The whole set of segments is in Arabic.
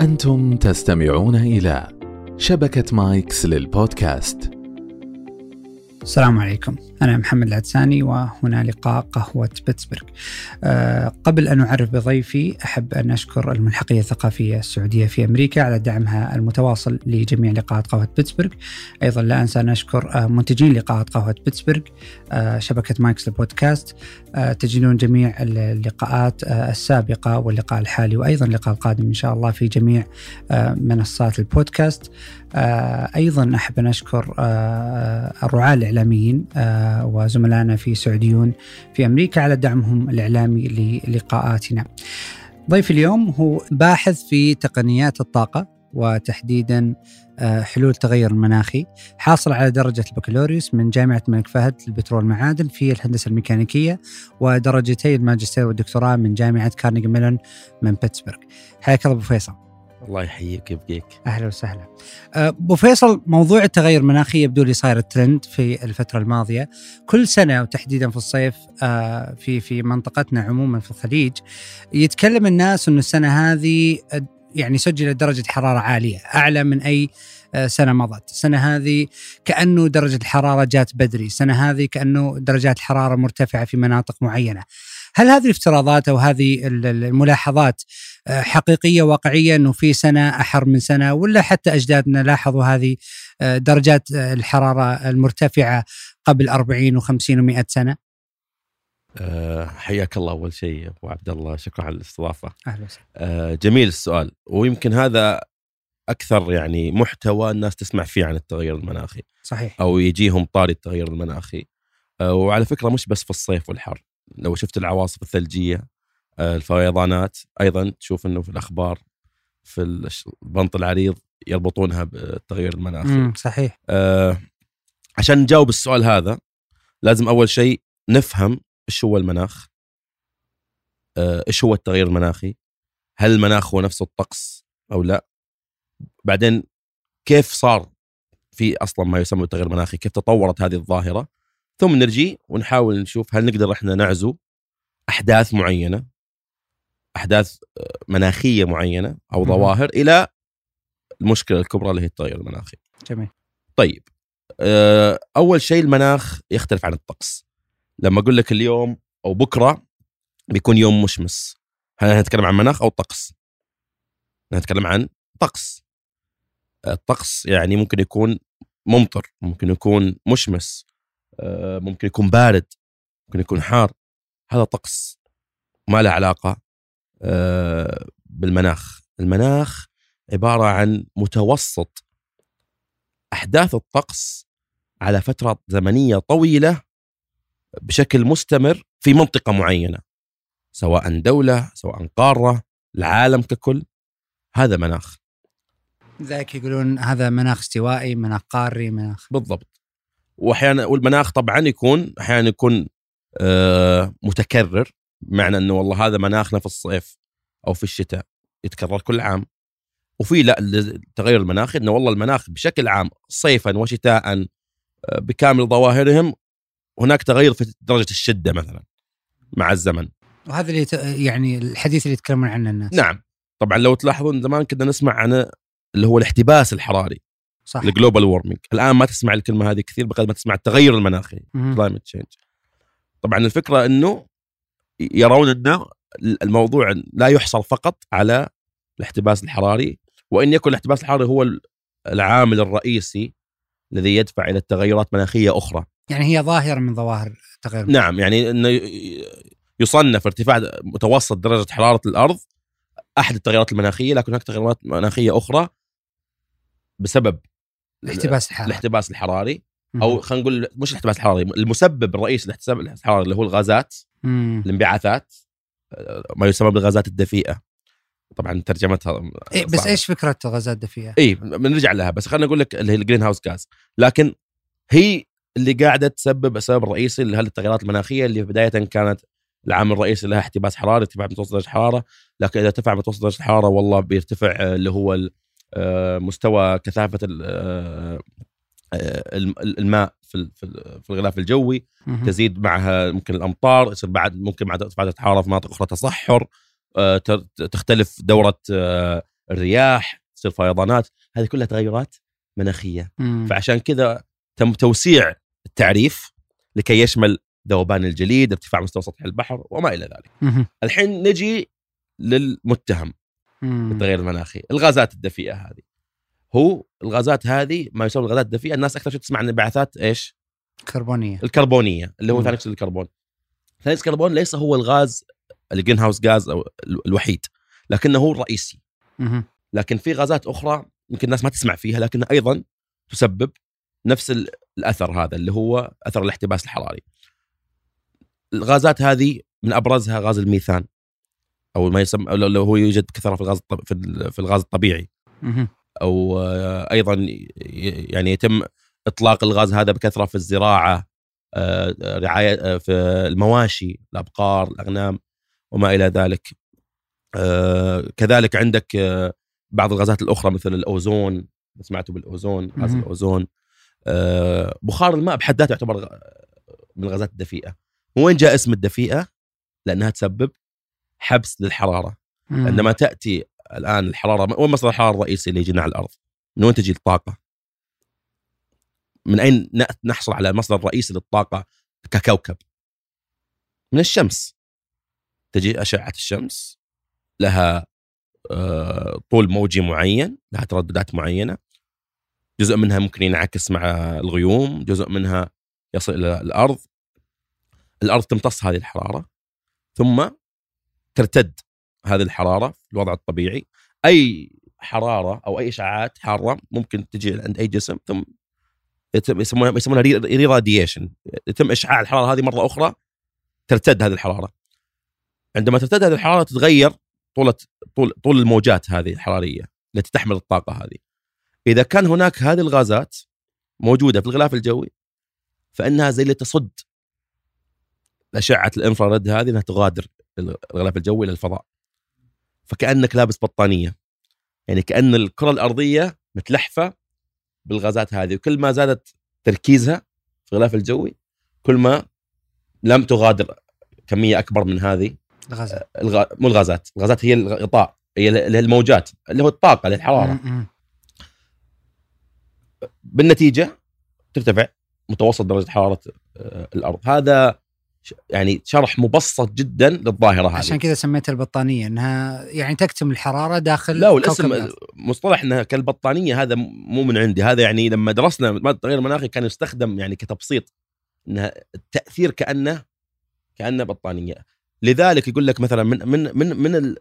أنتم تستمعون إلى شبكة مايكس للبودكاست. السلام عليكم. أنا محمد العدساني وهنا لقاء قهوة بيتسبرغ. أه قبل أن أعرف بضيفي أحب أن أشكر الملحقية الثقافية السعودية في أمريكا على دعمها المتواصل لجميع لقاءات قهوة بيتسبرغ. أيضا لا أنسى أن أشكر أه منتجين لقاءات قهوة بيتسبرغ أه شبكة مايكس البودكاست. أه تجدون جميع اللقاءات أه السابقة واللقاء الحالي وأيضا اللقاء القادم إن شاء الله في جميع أه منصات البودكاست. أيضا أحب أن أشكر الرعاة الإعلاميين أه وزملائنا في سعوديون في أمريكا على دعمهم الإعلامي للقاءاتنا. ضيفي اليوم هو باحث في تقنيات الطاقة وتحديدا حلول التغير المناخي حاصل على درجة البكالوريوس من جامعة الملك فهد للبترول والمعادن في الهندسة الميكانيكية ودرجتي الماجستير والدكتوراه من جامعة كارنيجي ميلون من بيتسبرغ حياك الله أبو فيصل الله يحييك يبقيك أهلا وسهلا. أبو فيصل موضوع التغير المناخي يبدو لي صاير ترند في الفترة الماضية، كل سنة وتحديدا في الصيف في في منطقتنا عموما في الخليج يتكلم الناس إنه السنة هذه يعني سجلت درجة حرارة عالية، أعلى من أي سنة مضت، السنة هذه كأنه درجة الحرارة جات بدري، السنة هذه كأنه درجات الحراره مرتفعة في مناطق معينة. هل هذه الافتراضات أو هذه الملاحظات حقيقية واقعية إنه في سنة أحر من سنة ولا حتى أجدادنا لاحظوا هذه درجات الحرارة المرتفعة قبل 40 و50 و100 سنة؟ أه حياك الله أول شيء أبو عبد الله شكرا على الاستضافة. أهلا وسهلا. أه جميل السؤال ويمكن هذا أكثر يعني محتوى الناس تسمع فيه عن التغير المناخي. صحيح. أو يجيهم طاري التغير المناخي. أه وعلى فكرة مش بس في الصيف والحر، لو شفت العواصف الثلجية الفيضانات أيضا تشوف إنه في الأخبار في البنط العريض يربطونها بالتغير المناخي صحيح. آه عشان نجاوب السؤال هذا لازم أول شيء نفهم إيش هو المناخ آه إيش هو التغير المناخي هل المناخ هو نفسه الطقس أو لا؟ بعدين كيف صار في أصلا ما يسمى بالتغير المناخي؟ كيف تطورت هذه الظاهرة؟ ثم نرجي ونحاول نشوف هل نقدر إحنا نعزو أحداث معينة أحداث مناخية معينة أو ظواهر إلى المشكلة الكبرى اللي هي التغير المناخي. جميل. طيب أول شيء المناخ يختلف عن الطقس. لما أقول لك اليوم أو بكرة بيكون يوم مشمس هل نتكلم عن مناخ أو طقس؟ نتكلم عن طقس. الطقس يعني ممكن يكون ممطر، ممكن يكون مشمس، ممكن يكون بارد، ممكن يكون حار. هذا طقس ما له علاقة بالمناخ. المناخ عبارة عن متوسط أحداث الطقس على فترة زمنية طويلة بشكل مستمر في منطقة معينة سواء دولة سواء قارة العالم ككل. هذا مناخ. ذاك يقولون هذا مناخ استوائي مناخ قاري مناخ بالضبط. وأحيانا والمناخ طبعا يكون أحيانا يكون آه متكرر معنى إنه والله هذا مناخنا في الصيف أو في الشتاء يتكرر كل عام. وفي لا التغير المناخي إنه والله المناخ بشكل عام صيفا وشتاء بكامل ظواهرهم هناك تغير في درجة الشدة مثلا مع الزمن. وهذا اللي يعني الحديث اللي يتكلمون عنه الناس. نعم. طبعا لو تلاحظون زمان كنا نسمع عن اللي هو الاحتباس الحراري. صح. ال global warming الآن ما تسمع الكلمة هذه كثير بقدر ما تسمع التغير المناخي climate change طبعا الفكرة إنه يرون إنه الموضوع لا يحصل فقط على الاحتباس الحراري وإن يكن الاحتباس الحراري هو العامل الرئيسي الذي يدفع إلى التغيرات مناخية أخرى. يعني هي ظاهرة من ظواهر التغير نعم يعني إنه يصنف ارتفاع متوسط درجة حرارة الأرض أحد التغيرات المناخية لكن هناك تغيرات مناخية أخرى بسبب الاحتباس الحراري. الاحتباس الحراري أو خلينا نقول مش الاحتباس الحراري المسبب الرئيسي للاحتباس الحراري اللي هو الغازات مم. الانبعاثات ما يسمى بالغازات الدفيئة. طبعا ترجمتها إيه بس إيش فكرة الغازات الدفيئة؟ اي بنرجع لها بس خلينا نقول لك اللي هي الجرين هاوس جاز لكن هي اللي قاعدة تسبب السبب الرئيسي لهذه التغيرات المناخية اللي بداية كانت العامل الرئيسي لها احتباس حراري ارتفاع متوسط درجة الحراره لكن إذا ارتفع متوسط درجة الحراره والله بيرتفع اللي هو مستوى كثافة الماء في في الغلاف الجوي. تزيد معها ممكن الأمطار يصير بعد ممكن مع ارتفاع الحراره في مناطق أخرى تصحر آه، تختلف دورة آه، الرياح تصير فيضانات هذه كلها تغيرات مناخية مم. فعشان كذا تم توسيع التعريف لكي يشمل ذوبان الجليد ارتفاع مستوى سطح البحر وما إلى ذلك. الحين نجي للمتهم. بالتغير المناخي. الغازات الدفيئة هذه. هو الغازات هذه ما يسمى الغازات الدفيئة الناس أكثر شيء تسمع عن انبعاثات إيش؟ كربونية. الكربونية اللي هو. ثاني أكسيد الكربون. ثاني أكسيد الكربون ليس هو الغاز ال greenhouse gas أو ال- الوحيد لكنه هو الرئيسي. لكن في غازات أخرى يمكن الناس ما تسمع فيها لكنها أيضا تسبب نفس ال- الأثر هذا اللي هو أثر الاحتباس الحراري. الغازات هذه من أبرزها غاز الميثان. أو ما يسمى لو هو يوجد كثرة في الغاز في ال- في الغاز الطبيعي. أو آه، أيضا يعني يتم إطلاق الغاز هذا بكثرة في الزراعة آه، رعاية آه، في المواشي الأبقار الأغنام وما إلى ذلك. كذلك عندك بعض الغازات الأخرى مثل الأوزون سمعتوا بالأوزون غاز. الأوزون. بخار الماء بحد ذاته يعتبر من الغازات الدفيئة. وين جاء اسم الدفيئة؟ لأنها تسبب حبس للحرارة مم. عندما تأتي الآن الحرارة وين مصدر الحرارة الرئيسي اللي يجينا على الأرض؟ من وين تجي الطاقة؟ من أين نحصل على المصدر الرئيسي للطاقة ككوكب؟ من الشمس تجي أشعة الشمس لها آه، طول موجي معين لها ترددات معينة جزء منها ممكن ينعكس مع الغيوم جزء منها يصل إلى الأرض الأرض تمتص هذه الحرارة ثم ترتد هذه الحرارة في الوضع الطبيعي. أي حرارة أو أي إشعاعات حارة ممكن تجي عند أي جسم ثم يتم يسمونها يسمونها re-radiation يتم إشعاع الحرارة هذه مرة أخرى ترتد هذه الحرارة. عندما ترتد هذه الحرارة تتغير طول طول طول الموجات هذه الحرارية التي تحمل الطاقة هذه. إذا كان هناك هذه الغازات موجودة في الغلاف الجوي فإنها زي اللي تصد أشعة الإنفراريد هذه إنها تغادر الغلاف الجوي إلى الفضاء. فكأنك لابس بطانية. يعني كأن الكرة الأرضية متلحفة بالغازات هذه. وكل ما زادت تركيزها في الغلاف الجوي كل ما لم تغادر كمية أكبر من هذه. الغازات. الغ... مو الغازات. الغازات هي الغطاء هي الموجات. اللي هو الطاقة اللي الحرارة. مم. بالنتيجة ترتفع متوسط درجة حرارة آه، الأرض. هذا يعني شرح مبسط جدا للظاهرة هذه. عشان كذا سميتها البطانية إنها يعني تكتم الحرارة داخل لا والاسم. مصطلح إنها كالبطانية هذا مو من عندي. هذا يعني لما درسنا ماده التغير المناخي كان يستخدم يعني كتبسيط إنها التأثير كأنه كأنه بطانية. لذلك يقول لك مثلا من من من من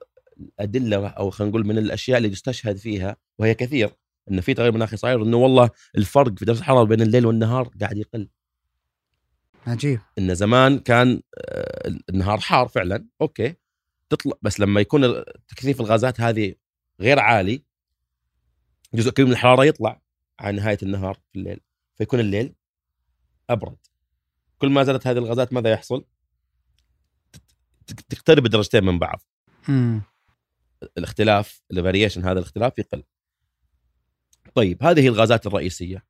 الأدلة أو خلينا نقول من الأشياء اللي يستشهد فيها وهي كثير انه في تغير مناخي صاير إنه والله الفرق في درجة الحرارة بين الليل والنهار قاعد يقل. عجيب. إن زمان كان آه، النهار حار فعلا. أوكي. تطلع بس لما يكون تكثيف الغازات هذه غير عالي جزء كبير من الحرارة يطلع عن نهاية النهار في الليل. فيكون الليل أبرد. كل ما زادت هذه الغازات ماذا يحصل؟ تقترب الدرجتين من بعض. مم. الاختلاف ال variation هذا الاختلاف يقل. طيب هذه هي الغازات الرئيسية.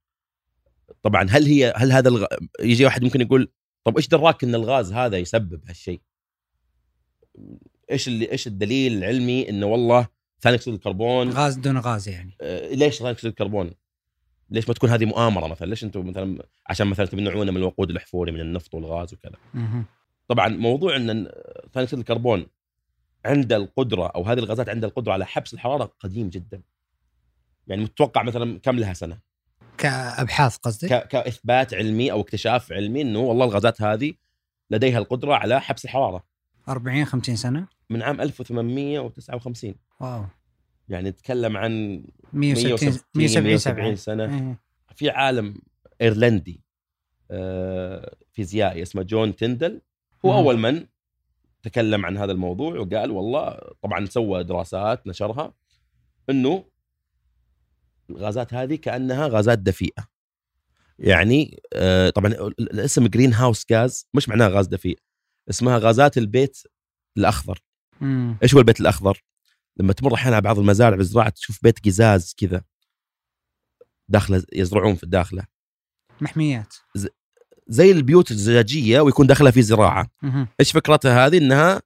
طبعا هل هي هل هذا الغ... يجي واحد ممكن يقول طب إيش دراك إن الغاز هذا يسبب هالشيء؟ إيش اللي إيش الدليل العلمي إنه والله ثاني أكسيد الكربون غاز دون غاز يعني. آه، ليش ثاني أكسيد الكربون؟ ليش ما تكون هذه مؤامرة مثلا؟ ليش أنتم مثلا عشان مثلا تمنعونا من الوقود الاحفوري من النفط والغاز وكذا؟ مهم. طبعا موضوع إن ثاني أكسيد الكربون عند القدرة أو هذه الغازات عندها القدرة على حبس الحرارة قديم جدا. يعني متوقع مثلا كم لها سنة؟ كأبحاث قصدك؟ ك- كإثبات علمي أو اكتشاف علمي إنه والله الغازات هذه لديها القدرة على حبس الحرارة 40 50 سنة؟ من عام 1859 واو يعني نتكلم عن 160 170 170 سنة سنة إيه. في عالم إيرلندي آه، فيزيائي اسمه جون تندل هو مم. أول من تكلم عن هذا الموضوع وقال والله طبعا سوى دراسات نشرها إنه الغازات هذه كأنها غازات دفيئة. يعني آه، طبعا ال- الاسم greenhouse gas مش معناها غاز دفيء اسمها غازات البيت الأخضر. مم. إيش هو البيت الأخضر؟ لما تمر أحيانا على بعض المزارع بالزراعه تشوف بيت قزاز كذا داخله يزرعون في داخله محميات. زي البيوت الزجاجية ويكون داخلها في زراعة. مهم. إيش فكرتها هذه؟ إنها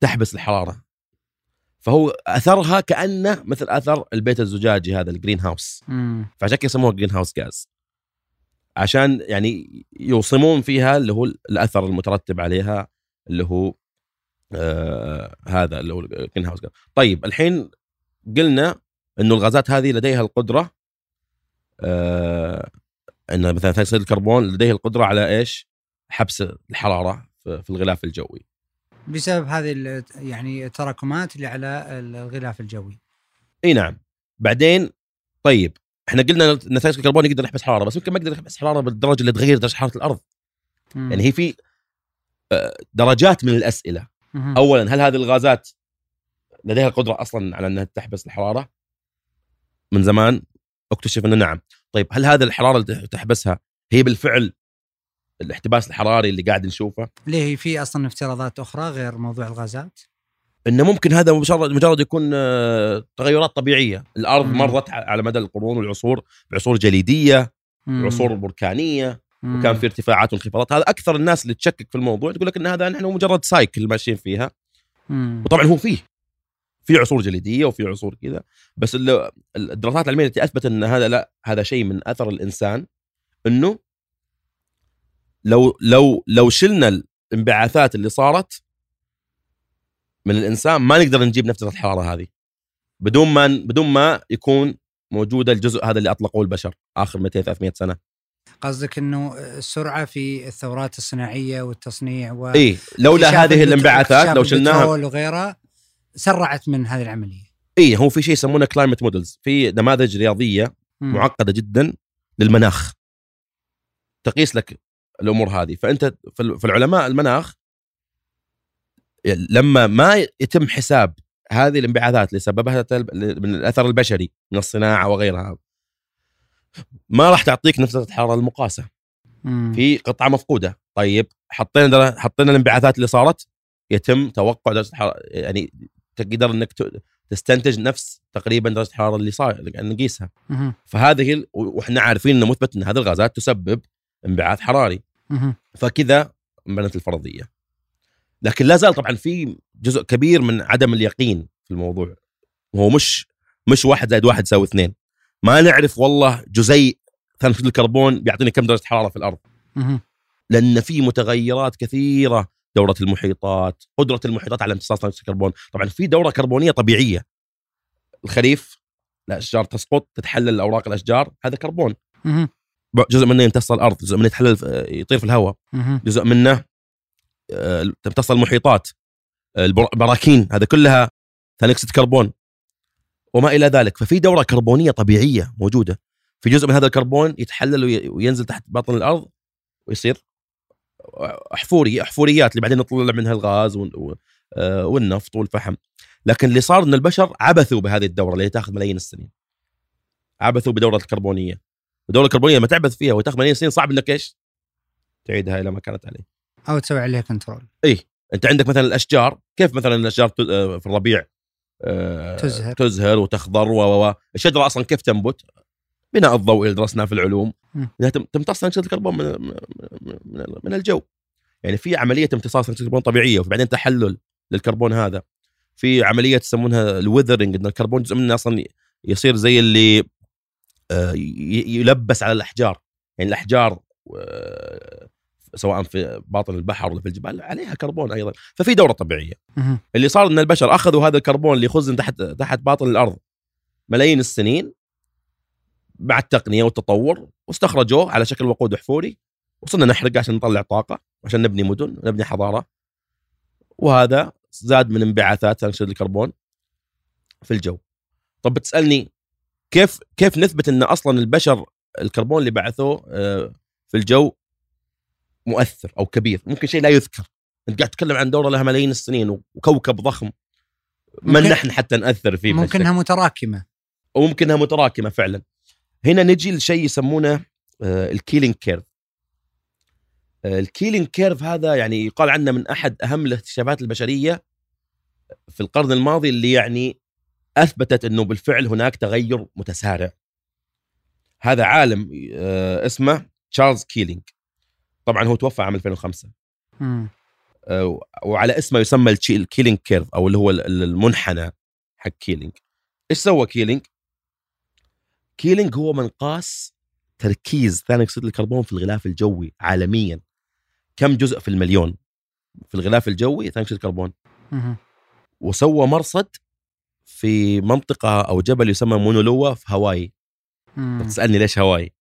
تحبس الحرارة. فهو أثرها كأنه مثل أثر البيت الزجاجي هذا ال greenhouse. فعشان كذا يسموها greenhouse gas عشان يعني يوصمون فيها اللي هو الأثر المترتب عليها اللي هو آه هذا اللي هو ال greenhouse gas طيب الحين قلنا إنه الغازات هذه لديها القدرة آه إن مثلا ثاني أكسيد الكربون لديه القدرة على إيش؟ حبس الحرارة في الغلاف الجوي. بسبب هذه يعني التراكمات اللي على الغلاف الجوي إي نعم. بعدين طيب إحنا قلنا أكسيد الكربون يقدر يحبس حرارة بس ممكن ما يقدر يحبس حرارة بالدرجة اللي تغير درجة حرارة الأرض. مم. يعني هي في آه، درجات من الأسئلة. مهم. اولا هل هذه الغازات لديها القدره أصلا على إنها تحبس الحرارة؟ من زمان أكتشف إنه نعم. طيب هل هذه الحرارة اللي تحبسها هي بالفعل الاحتباس الحراري اللي قاعد نشوفه؟ ليه في أصلا افتراضات أخرى غير موضوع الغازات؟ إنه ممكن هذا مجرد مجرد يكون آه، تغيرات طبيعية، الأرض مم. مرت على مدى القرون والعصور بعصور جليدية، مم. عصور بركانية، مم. وكان في ارتفاعات وانخفاضات، هذا أكثر الناس اللي تشكك في الموضوع تقول لك إن هذا نحن مجرد سايكل ماشيين فيها، مم. وطبعا هو فيه في عصور جليدية وفي عصور كذا، بس ال- الدراسات العلمية التي أثبتت إن هذا لا هذا شيء من أثر الإنسان إنه لو لو لو شلنا الانبعاثات اللي صارت من الإنسان ما نقدر نجيب نفس الحراره هذه. بدون ما بدون ما يكون موجوده الجزء هذا اللي اطلقوه البشر آخر 200 300 سنة. قصدك إنه السرعة في الثورات الصناعية والتصنيع و إي لولا هذه الانبعاثات لو شلناها وغيرها سرعت من هذه العملية. إي هو في شيء يسمونه climate models في نماذج رياضية مم. معقدة جدا للمناخ. تقيس لك الأمور هذه فأنت في العلماء المناخ لما ما يتم حساب هذه الانبعاثات اللي سببها من الأثر البشري من الصناعة وغيرها ما راح تعطيك نفس الحرارة المقاسة مم. في قطعة مفقودة طيب حطينا حطينا الانبعاثات اللي صارت يتم توقع درجة الحرارة يعني تقدر إنك تستنتج نفس تقريبا درجة الحرارة اللي صار نقيسها. فهذه ال- وإحنا عارفين انه مثبت إن هذه الغازات تسبب انبعاث حراري. فكذا بنت الفرضية. لكن لا زال طبعا في جزء كبير من عدم اليقين في الموضوع. هو مش مش واحد زائد واحد يساوي اثنين. ما نعرف والله جزيء ثاني أكسيد الكربون بيعطيني كم درجة حرارة في الأرض. لأن في متغيرات كثيرة. دورة المحيطات قدرة المحيطات على امتصاص ثاني الكربون. طبعا في دورة كربونية طبيعية. الخريف الأشجار تسقط تتحلل الاوراق الأشجار هذا كربون. جزء منه يمتص الأرض جزء منه يتحلل يطير في الهواء. جزء منه آه، تمتص المحيطات آه، البر- البراكين هذا كلها ثاني أكسيد كربون. وما إلى ذلك ففي دورة كربونية طبيعية موجودة. في جزء من هذا الكربون يتحلل وي- وينزل تحت باطن الأرض ويصير احفوري احفوريات اللي بعدين نطلع منها الغاز آه، والنفط والفحم. لكن اللي صار إن البشر عبثوا بهذه الدورة اللي تاخذ ملايين السنين. عبثوا بدورة الكربونيه الدوره الكربونية لما تعبث فيها وتاخذ ملايين السنين صعب إنك إيش تعيدها إلى ما كانت عليه أو تسوي عليها control أنت عندك مثلا الأشجار كيف مثلا الأشجار آه، في الربيع آه، تزهر. تزهر وتخضر و. الشجرة أصلا كيف تنبت؟ بناء الضوء اللي درسناه في العلوم. انها تم- تمتص ثاني اكسيد الكربون من من- من, الجو يعني في عملية امتصاص ثاني اكسيد الكربون طبيعية وبعدين تحلل للكربون هذا في عملية يسمونها ال weathering إن الكربون جزء منه أصلا يصير زي اللي يلبس على الأحجار. يعني الأحجار آه، سواء في باطن البحر ولا في الجبال عليها كربون أيضا. ففي دورة طبيعية. اللي صار إن البشر أخذوا هذا الكربون اللي يخزن تحت تحت باطن الأرض ملايين السنين مع التقنية والتطور واستخرجوه على شكل وقود احفوري وصرنا نحرق عشان نطلع طاقة عشان نبني مدن ونبني حضارة. وهذا زاد من انبعاثات ثاني اكسيد الكربون في الجو. طب بتسألني كيف كيف نثبت إن أصلا البشر الكربون اللي بعثوه آه، في الجو مؤثر أو كبير ممكن شيء لا يذكر. أنت قاعد تتكلم عن دورة لها ملايين السنين وكوكب ضخم. من نحن حتى نأثر فيه ممكن؟ انها متراكمة. وممكنها متراكمة فعلا. هنا نجي لشيء يسمونه ال Keeling Curve ال Keeling Curve هذا يعني يقال عنه من أحد أهم الاكتشافات البشرية في القرن الماضي اللي يعني أثبتت إنه بالفعل هناك تغير متسارع. هذا عالم آه، اسمه تشارلز كيلينج. طبعا هو توفى عام 2005 مم. آه، وعلى اسمه يسمى ال Keeling Curve أو اللي هو ال- المنحنى حق كيلينج. إيش سوى كيلينج؟ كيلينج هو من قاس تركيز ثاني أكسيد الكربون في الغلاف الجوي عالميا. كم جزء في المليون؟ في الغلاف الجوي ثاني أكسيد الكربون. وسوى مرصد في منطقة أو جبل يسمى مونا لوا في هاواي. مم. تسألني ليش هاواي؟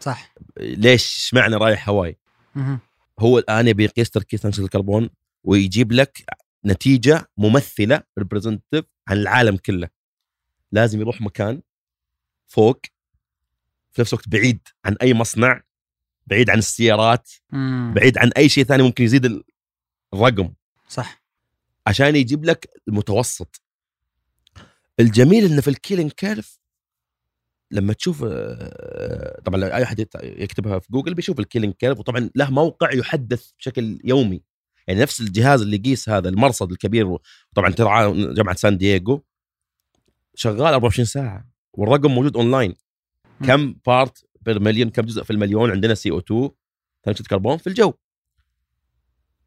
صح. ليش اشمعنى رايح هاواي؟ مهم. هو الآن يبي يقيس تركيز ثاني الكربون ويجيب لك نتيجة ممثلة representative عن العالم كله. لازم يروح مكان فوق في نفس الوقت بعيد عن أي مصنع بعيد عن السيارات مم. بعيد عن أي شيء ثاني ممكن يزيد ال- الرقم. صح. عشان يجيب لك المتوسط. الجميل انه في ال Keeling Curve لما تشوف آه، طبعا أي أحد يكتبها في جوجل بيشوف ال Keeling Curve وطبعا له موقع يحدث بشكل يومي. يعني نفس الجهاز اللي يقيس هذا المرصد الكبير طبعا ترعى جامعة سان دييغو شغال 24 ساعة والرقم موجود اونلاين. كم part per million كم جزء في المليون عندنا CO2 ثاني اكسيد الكربون في الجو.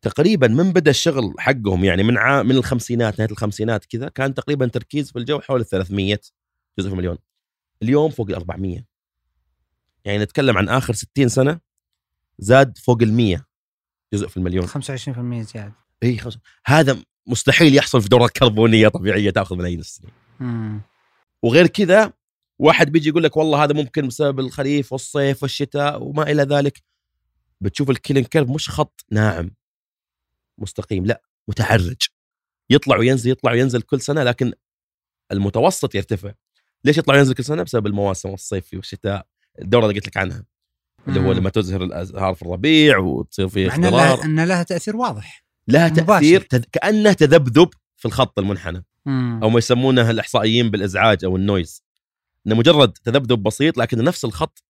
تقريبا من بدأ الشغل حقهم يعني من ع... من الخمسينات نهاية الخمسينات كذا كان تقريبا تركيز في الجو حول ال 300 جزء في المليون. اليوم فوق ال 400 يعني نتكلم عن آخر 60 سنة زاد فوق ال 100 جزء في المليون. 25% زيادة. إي خمس... هذا مستحيل يحصل في دوره كربونية طبيعية تأخذ ملايين السنين مم. وغير كذا واحد بيجي يقول لك والله هذا ممكن بسبب الخريف والصيف والشتاء وما إلى ذلك. بتشوف ال Keeling Curve مش خط ناعم. مستقيم لا متعرج يطلع وينزل يطلع وينزل كل سنة لكن المتوسط يرتفع. ليش يطلع وينزل كل سنة؟ بسبب المواسم الصيفي والشتاء الدورة اللي قلت لك عنها. اللي هو. لما تزهر الأزهار في الربيع وتصير في إن اخضرار لها, إن لها تأثير واضح. لها مباشر. تأثير تذ... كانه تذبذب في الخط المنحنى. مم. أو ما يسمونه الإحصائيين بالإزعاج أو ال noise. إنه مجرد تذبذب بسيط لكن نفس الخط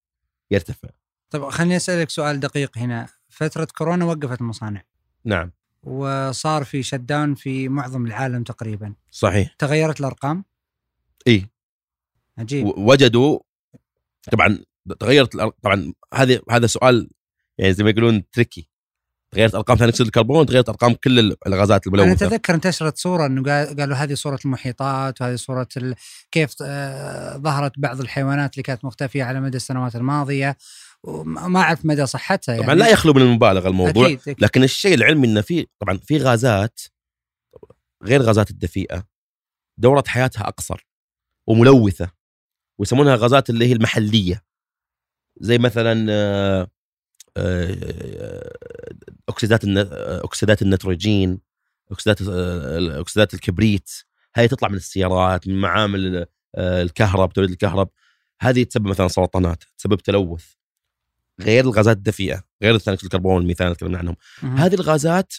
يرتفع. طيب خليني أسألك سؤال دقيق هنا. فترة كورونا وقفت المصانع. نعم. وصار في shutdown في معظم العالم تقريبا. صحيح. تغيرت الأرقام؟ إي. عجيب. وجدوا طبعا تغيرت طبعا هذه هذا سؤال يعني زي ما يقولون tricky تغيرت أرقام ثاني أكسيد الكربون تغيرت أرقام كل ال- الغازات أنا الملوثه اتذكر انتشرت صورة إنه قال- قالوا هذه صورة المحيطات وهذه صورة ال... كيف آه، ظهرت بعض الحيوانات اللي كانت مختفية على مدى السنوات الماضية. وما ما أعرف مدى صحتها يعني. طبعا لا يخلو من المبالغة الموضوع أكيد, أكيد. لكن الشيء العلمي إنه في طبعا في غازات غير غازات الدفيئة دوره حياتها أقصر وملوثة ويسمونها غازات اللي هي المحلية. زي مثلا آه، آه، أكسيدات آه، أكسيدات النيتروجين أكسيدات أكسيدات الكبريت. هاي تطلع من السيارات من معامل الكهرب توليد الكهرب. هذه تسبب مثلا سرطانات تسبب تلوث. غير الغازات الدفيئة غير ثاني اكسيد الكربون والميثان اللي تكلمنا عنهم. مهم. هذه الغازات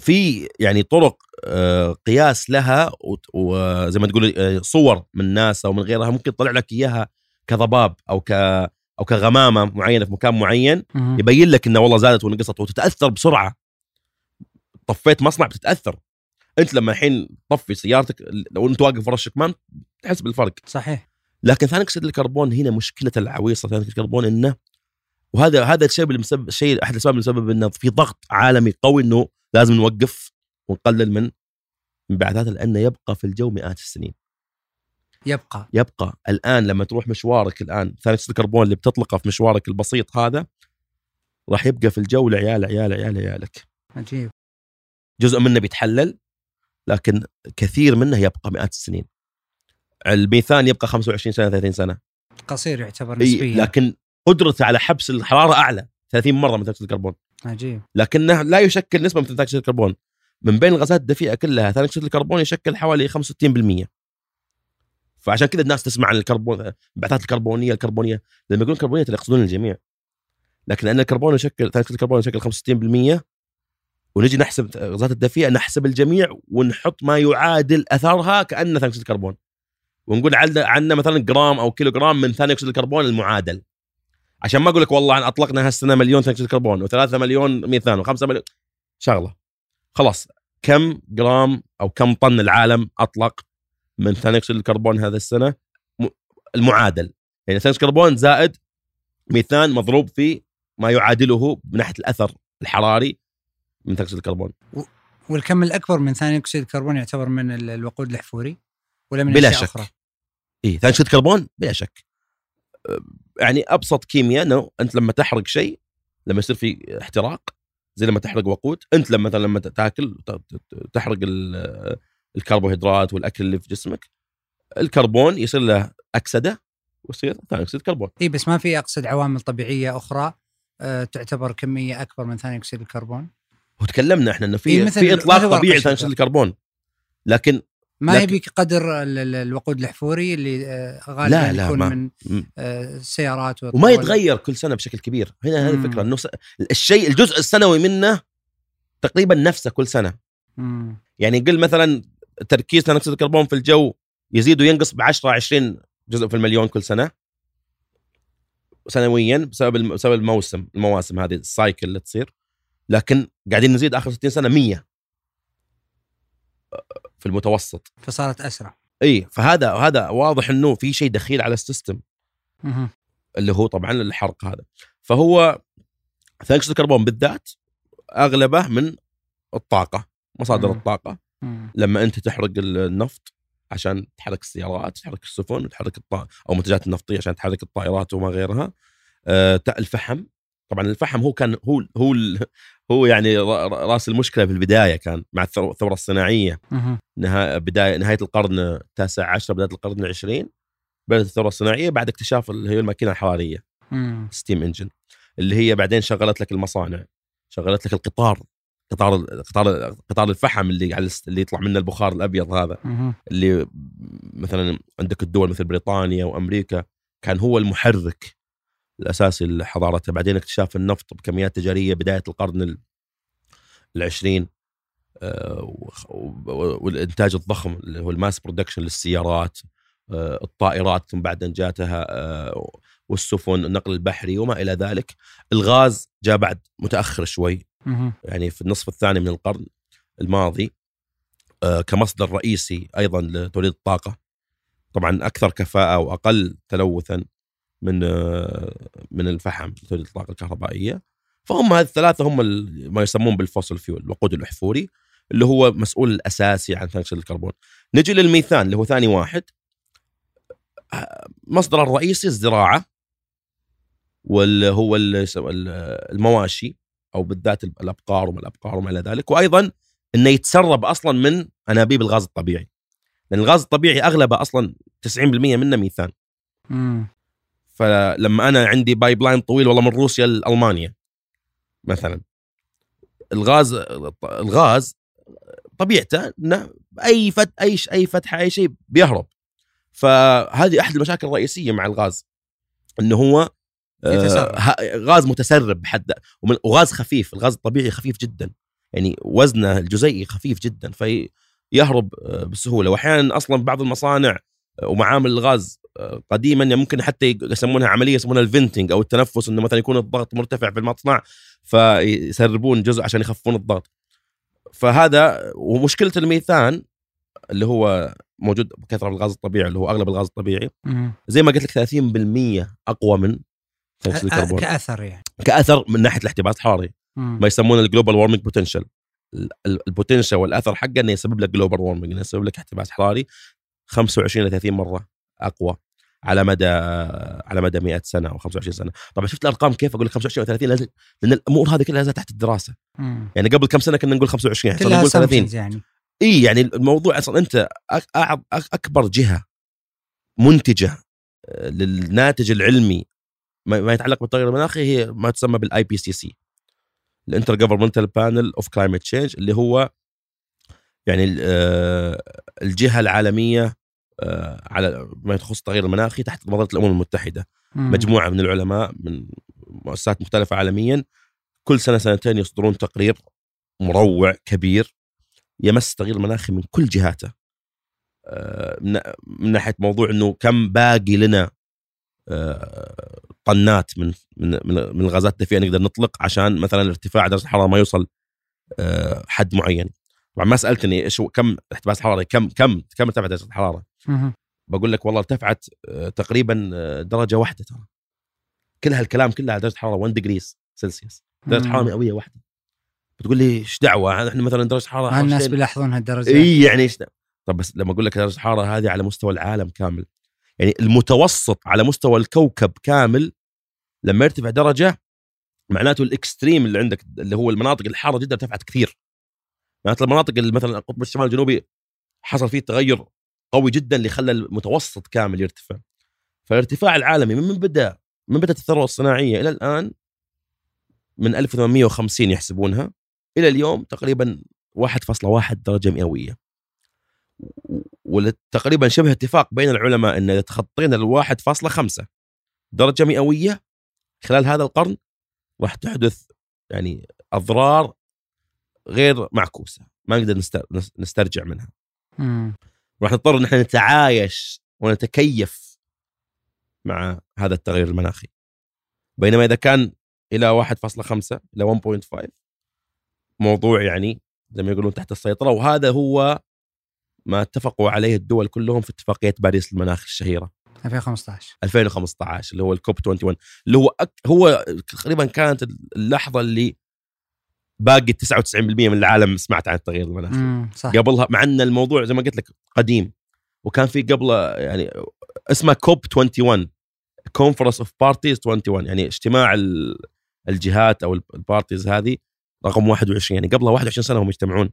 في يعني طرق آه، قياس لها وزي ما تقول آه، صور من ناسا ومن غيرها ممكن تطلع لك إياها كضباب أو ك أو كغمامة معينة في مكان معين مهم. يبين لك انه والله زادت ونقصت وتتأثر بسرعة. طفيت مصنع بتتأثر. أنت لما الحين تطفي سيارتك لو أنت واقف ورا الشكمان تحس بالفرق. صحيح. لكن ثاني أكسيد الكربون هنا مشكلة العويصة ثاني أكسيد الكربون إنه وهذا هذا الشيء اللي مسبب شيء أحد الأسباب اللي مسبب إنه في ضغط عالمي قوي إنه لازم نوقف ونقلل من انبعاثاته لأنه يبقى في الجو مئات السنين. يبقى. يبقى. الآن لما تروح مشوارك الآن ثاني أكسيد الكربون اللي بتطلقه في مشوارك البسيط هذا راح يبقى في الجو لعيال عيال عيال عيالك. عجيب. جزء منه بيتحلل لكن كثير منه يبقى مئات السنين. الميثان يبقى 25 سنة 30 سنة. قصير يعتبر نسبيا. لكن قدرته على حبس الحرارة أعلى 30 مرة من ثاني الكربون. عجيب. لكنه لا يشكل نسبة من ثاني الكربون. من بين الغازات الدفيئة كلها ثاني اكسيد الكربون يشكل حوالي 65% فعشان كذا الناس تسمع عن الكربون الانبعاثات الكربونية الكربونية. لما يقولون كربونية يقصدون الجميع. لكن لأن الكربون يشكل ثاني اكسيد الكربون يشكل 65% ونجي نحسب غازات الدفيئة نحسب الجميع ونحط ما يعادل أثرها كأنه ثاني اكسيد الكربون. ونقول عندنا مثلا جرام أو كيلو جرام من ثاني أكسيد الكربون المعادل. عشان ما أقول لك والله أطلقنا هالسنة مليون ثاني أكسيد الكربون و3 مليون ميثان و5 مليون. شغلة. خلاص. كم جرام أو كم طن العالم أطلق من ثاني أكسيد الكربون هذا السنة؟ المعادل. يعني ثاني أكسيد الكربون زائد ميثان مضروب في ما يعادله من ناحية الأثر الحراري من ثاني أكسيد الكربون. والكم الأكبر من ثاني أكسيد الكربون يعتبر من ال- الوقود الاحفوري ولا من بلا شك. أخرى؟ اي ثاني اكسيد الكربون بلا شك أه، يعني أبسط كيمياء إنه أنت لما تحرق شيء لما يصير في احتراق زي لما تحرق وقود أنت لما مثلا لما تأكل تحرق ال- الكربوهيدرات والأكل اللي في جسمك الكربون يصير له أكسدة ويصير ثاني أكسيد الكربون اي بس ما في أقصد عوامل طبيعية أخرى آه، تعتبر كمية أكبر من ثاني أكسيد الكربون وتكلمنا إحنا إنه إيه، في مثل- في إطلاق طبيعي. لثاني أكسيد الكربون لكن ما يبيك قدر ال- ال- الوقود الاحفوري اللي آه، غالبا لا، لا، يكون ما- من آه، السيارات وما يتغير كل سنة بشكل كبير. هنا هذه. الفكرة. انه الشيء الجزء السنوي منه تقريبا نفسه كل سنة. مم. يعني قل مثلا تركيز ثاني اكسيد الكربون في الجو يزيد وينقص ب 10 20 جزء في المليون كل سنة. سنويا بسبب بسبب الموسم المواسم هذه ال cycle اللي تصير. لكن قاعدين نزيد آخر 60 سنة 100 في المتوسط فصارت أسرع اي فهذا هذا واضح إنه في شيء دخيل على ال system. اللي هو طبعا الحرق هذا فهو ثاني اكسيد الكربون بالذات أغلبه من الطاقة مصادر مم. الطاقة مم. لما أنت تحرق النفط عشان تحرك السيارات تحرك السفن تحرك الط... أو المنتجات النفطية عشان تحرك الطائرات وما غيرها تأ- الفحم طبعا الفحم هو كان هو هو هو يعني را- را- راس المشكلة في البداية كان مع الثو- الثورة الصناعية. نها... بداية نهاية القرن التاسع عشر بداية القرن العشرين. بدأت الثورة الصناعية بعد اكتشاف اللي هي الماكينة الحراريه. steam engine. اللي هي بعدين شغلت لك المصانع. شغلت لك القطار. قطار قطار قطار الفحم اللي على اللي يطلع منه البخار الأبيض هذا. اللي مثلا عندك الدول مثل بريطانيا وأمريكا. كان هو المحرك. الاساسي لحضارتها بعدين اكتشاف النفط بكميات تجارية بداية القرن ال- العشرين آه، والإنتاج الضخم اللي هو ال mass production للسيارات آه، الطائرات ثم بعدين جاتها آه، والسفن النقل البحري وما إلى ذلك. الغاز جاء بعد متأخر شوي. يعني في النصف الثاني من القرن الماضي كمصدر رئيسي أيضا لتوليد الطاقة. طبعا أكثر كفاءة وأقل تلوثا. من من الفحم لتوليد الطاقه الكهربائية. فهم هذه الثلاثة هم ما يسمون بال fossil fuel الوقود الأحفوري اللي هو مسؤول الأساسي عن ثاني اكسيد الكربون. نجي للميثان اللي هو ثاني واحد. مصدر الرئيسي الزراعة واللي هو ال- ال- المواشي أو بالذات الابقار وما الابقار وما إلى ذلك. وأيضا إنه يتسرب أصلا من أنابيب الغاز الطبيعي. لأن الغاز الطبيعي أغلبه أصلا 90% منه ميثان. فلما أنا عندي pipeline طويل والله من روسيا لألمانيا مثلا. الغاز الغاز طبيعته إنه أي فت أي أي فتحة أي شيء بيهرب. فهذه أحد المشاكل الرئيسية مع الغاز إنه هو آه، غاز متسرب ومن- وغاز خفيف الغاز الطبيعي خفيف جدا. يعني وزنه الجزيئي خفيف جدا فيهرب آه، بسهولة. واحيانا أصلا بعض المصانع آه، ومعامل الغاز قديما يعني ممكن حتى يسمونها عملية يسمونها الفنتنج أو التنفس إنه مثلا يكون الضغط مرتفع في المصنع فيسربون جزء عشان يخففون الضغط. فهذا ومشكلة الميثان اللي هو موجود بكثرة في الغاز الطبيعي اللي هو أغلب الغاز الطبيعي. زي ما قلت لك 30% أقوى من ثاني الكربون. كأثر يعني. كأثر من ناحية الاحتباس الحراري. ما يسمونه ال global warming potential. ال potential والأثر حقه إنه يسبب لك global warming إنه يسبب لك احتباس حراري 25 ل 30 مرة. أقوى على مدى على مدى 100 سنة أو 25 سنة. طبعا شفت الأرقام كيف؟ أقول لك 25 و 30 لازم لأن الأمور هذه كلها تحت الدراسة. مم. يعني قبل كم سنة كنا نقول 25 صرنا كلها نقول 30 assumptions يعني. إي يعني الموضوع أصلا أنت أكبر جهة منتجة آه، للناتج العلمي ما يتعلق بالتغير المناخي هي ما تسمى بال IPCC ال Intergovernmental Panel of Climate Change اللي هو يعني آه، الجهة العالمية على ما يخص التغير المناخي تحت منظمه الأمم المتحدة مم. مجموعة من العلماء من مؤسسات مختلفة عالميا كل سنة سنتين يصدرون تقرير مروع كبير يمس التغيير المناخي من كل جهاته آه، من ناحية موضوع إنه كم باقي لنا آه، طنات من من من الغازات الدفيئة نقدر نطلق عشان مثلا ارتفاع درجة الحرارة ما يوصل آه، حد معين طبعا ما سألتني إيش كم احتباس حراري كم كم كم ارتفعت درجة الحرارة. بقول لك والله ارتفعت آه، تقريبا آه، درجة واحدة ترى. كل هالكلام كله على درجة حرارة 1 degrees Celsius درجة. حرارة مئوية واحدة. تقول لي إيش دعوة؟ إحنا مثلا درجة حرارة الناس بيلاحظون هالدرجة. إي يعني إيش؟ طب بس لما أقول لك درجة الحراره هذه على مستوى العالم كامل يعني المتوسط على مستوى الكوكب كامل لما يرتفع درجة معناته الإكستريم اللي عندك اللي هو المناطق الحارة جدا ارتفعت كثير. معناته المناطق اللي مثلا القطب الشمالي الجنوبي حصل فيه تغير قوي جدا اللي خلى المتوسط كامل يرتفع. فالارتفاع العالمي من بدأ من بدأت الثروة الصناعية إلى الآن من 1850 يحسبونها إلى اليوم تقريبا 1.1 درجة مئوية. وتقريبا شبه اتفاق بين العلماء إن إذا تخطينا ال 1.5 درجة مئوية خلال هذا القرن راح تحدث يعني أضرار غير معكوسة. ما نقدر نست- نسترجع منها. راح نضطر ان إحنا نتعايش ونتكيف مع هذا التغير المناخي. بينما إذا كان إلى 1.5 إلى 1.5 موضوع يعني زي ما يقولون تحت السيطرة وهذا هو ما اتفقوا عليه الدول كلهم في اتفاقية باريس للمناخ الشهيرة. 2015 2015 اللي هو ال COP 21 اللي هو أك هو تقريبا كانت اللحظة اللي باقي 99% من العالم سمعت عن التغير المناخي. صح قبلها مع أن الموضوع زي ما قلت لك قديم وكان في قبله يعني اسمه COP 21 Conference of Parties 21 يعني اجتماع ال- الجهات أو ال parties هذه رقم 21 يعني قبلها 21 سنة هم يجتمعون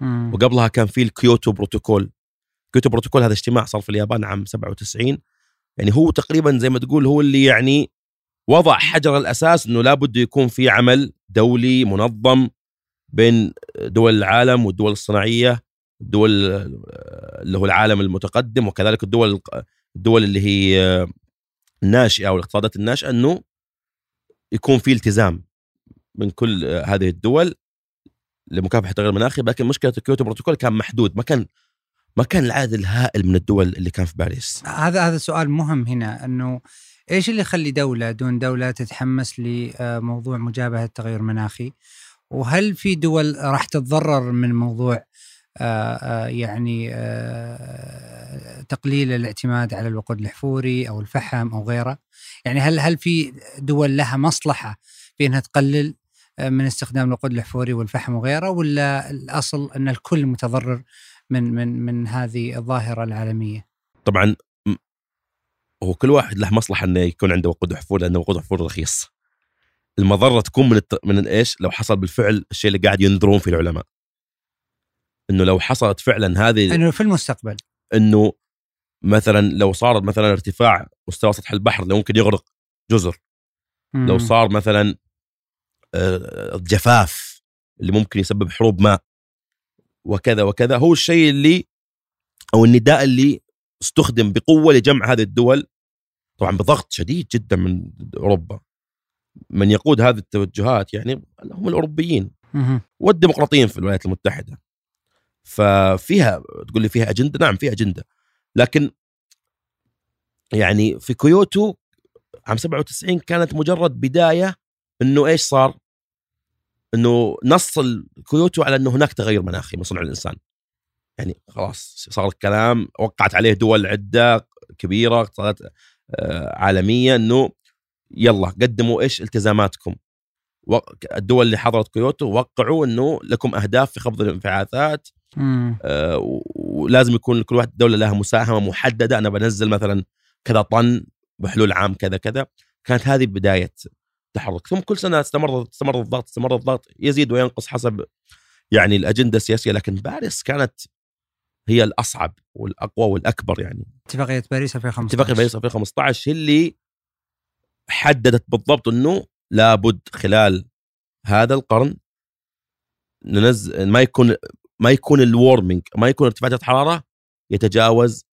مم. وقبلها كان في ال Kyoto Protocol كيوتو بروتوكول هذا اجتماع صار في اليابان عام 97 يعني هو تقريبا زي ما تقول هو اللي يعني وضع حجر الأساس إنه لابد يكون في عمل دولي منظم بين دول العالم والدول الصناعية الدول اللي هو العالم المتقدم وكذلك الدول الدول اللي هي الناشئة أو الاقتصادات الناشئة إنه يكون في التزام من كل هذه الدول لمكافحة التغير المناخي لكن مشكلة Kyoto Protocol كان محدود ما كان ما كان العدد الهائل من الدول اللي كان في باريس. هذا هذا سؤال مهم هنا إنه إيش اللي يخلي دولة دون دولة تتحمس لموضوع مجابهة التغير المناخي؟ وهل في دول راح تتضرر من موضوع آه، آه، يعني آه، تقليل الاعتماد على الوقود الاحفوري أو الفحم أو غيره؟ يعني هل هل في دول لها مصلحة في إنها تقلل من استخدام الوقود الاحفوري والفحم وغيره ولا الأصل أن الكل متضرر من من من هذه الظاهرة العالمية؟ طبعا هو كل واحد له مصلحة إنه يكون عنده وقود حفور لأنه وقود حفور رخيص. المضرة تكون من الت... من إيش؟ لو حصل بالفعل الشيء اللي قاعد ينذرون فيه العلماء. إنه لو حصلت فعلا هذه إنه في المستقبل. إنه مثلا لو صار مثلا ارتفاع مستوى سطح البحر اللي ممكن يغرق جزر. لو مم. صار مثلا آه، جفاف اللي ممكن يسبب حروب ماء وكذا وكذا هو الشيء اللي أو النداء اللي استخدم بقوة لجمع هذه الدول طبعا بضغط شديد جدا من أوروبا من يقود هذه التوجهات يعني هم الأوروبيين. والديمقراطيين في الولايات المتحدة ففيها تقول لي فيها أجندة نعم فيها أجندة لكن يعني في كيوتو عام 97 كانت مجرد بداية إنه إيش صار؟ إنه نص الكيوتو على إنه هناك تغير مناخي من صنع الإنسان. يعني خلاص صار الكلام وقعت عليه دول عدة كبيرة اقتصادات آه، عالمية إنه يلا قدموا إيش التزاماتكم. الدول اللي حضرت كيوتو وقعوا إنه لكم أهداف في خفض الانبعاثات. آه، ولازم يكون كل واحد دولة لها مساهمة محددة. أنا بنزل مثلا كذا طن بحلول عام كذا كذا. كانت هذه بداية تحرك. ثم كل سنة استمر استمر الضغط استمر الضغط. يزيد وينقص حسب يعني الأجندة السياسية. لكن باريس كانت هي الأصعب والأقوى والأكبر يعني. اتفاقية باريس 2015 اتفاقية باريس 2015 هي اللي حددت بالضبط إنه لابد خلال هذا القرن ننزل ما يكون ما يكون ال warming ما يكون ارتفاع درجه الحرارة يتجاوز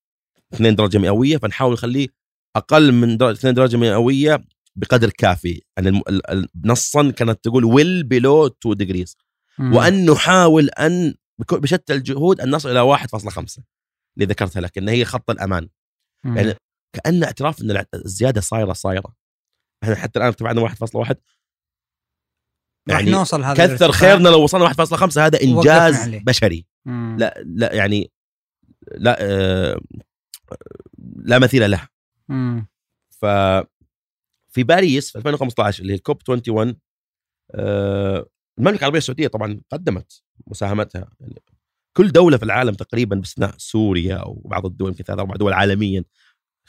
2 درجة مئوية فنحاول نخليه أقل من درجة 2 درجة مئوية بقدر كافي. يعني نصا كانت تقول well below 2 degrees. وأن نحاول أن بشتى الجهود ان نصل إلى 1.5 اللي ذكرتها لك ان هي خط الأمان مم. يعني كأن اعتراف إن الزيادة صايرة صايرة إحنا حتى الآن ارتفعنا 1.1 راح يعني نوصل هذا كثر. خيرنا لو وصلنا 1.5 هذا إنجاز. بشري مم. لا لا يعني لا آه، لا مثيل له مم. ف في باريس في 2015 اللي هي الكوب 21 آه، المملكة العربية السعودية طبعا قدمت مساهمتها يعني كل دولة في العالم تقريبا باستثناء سوريا وبعض الدول يمكن ثلاث أربع دول عالميا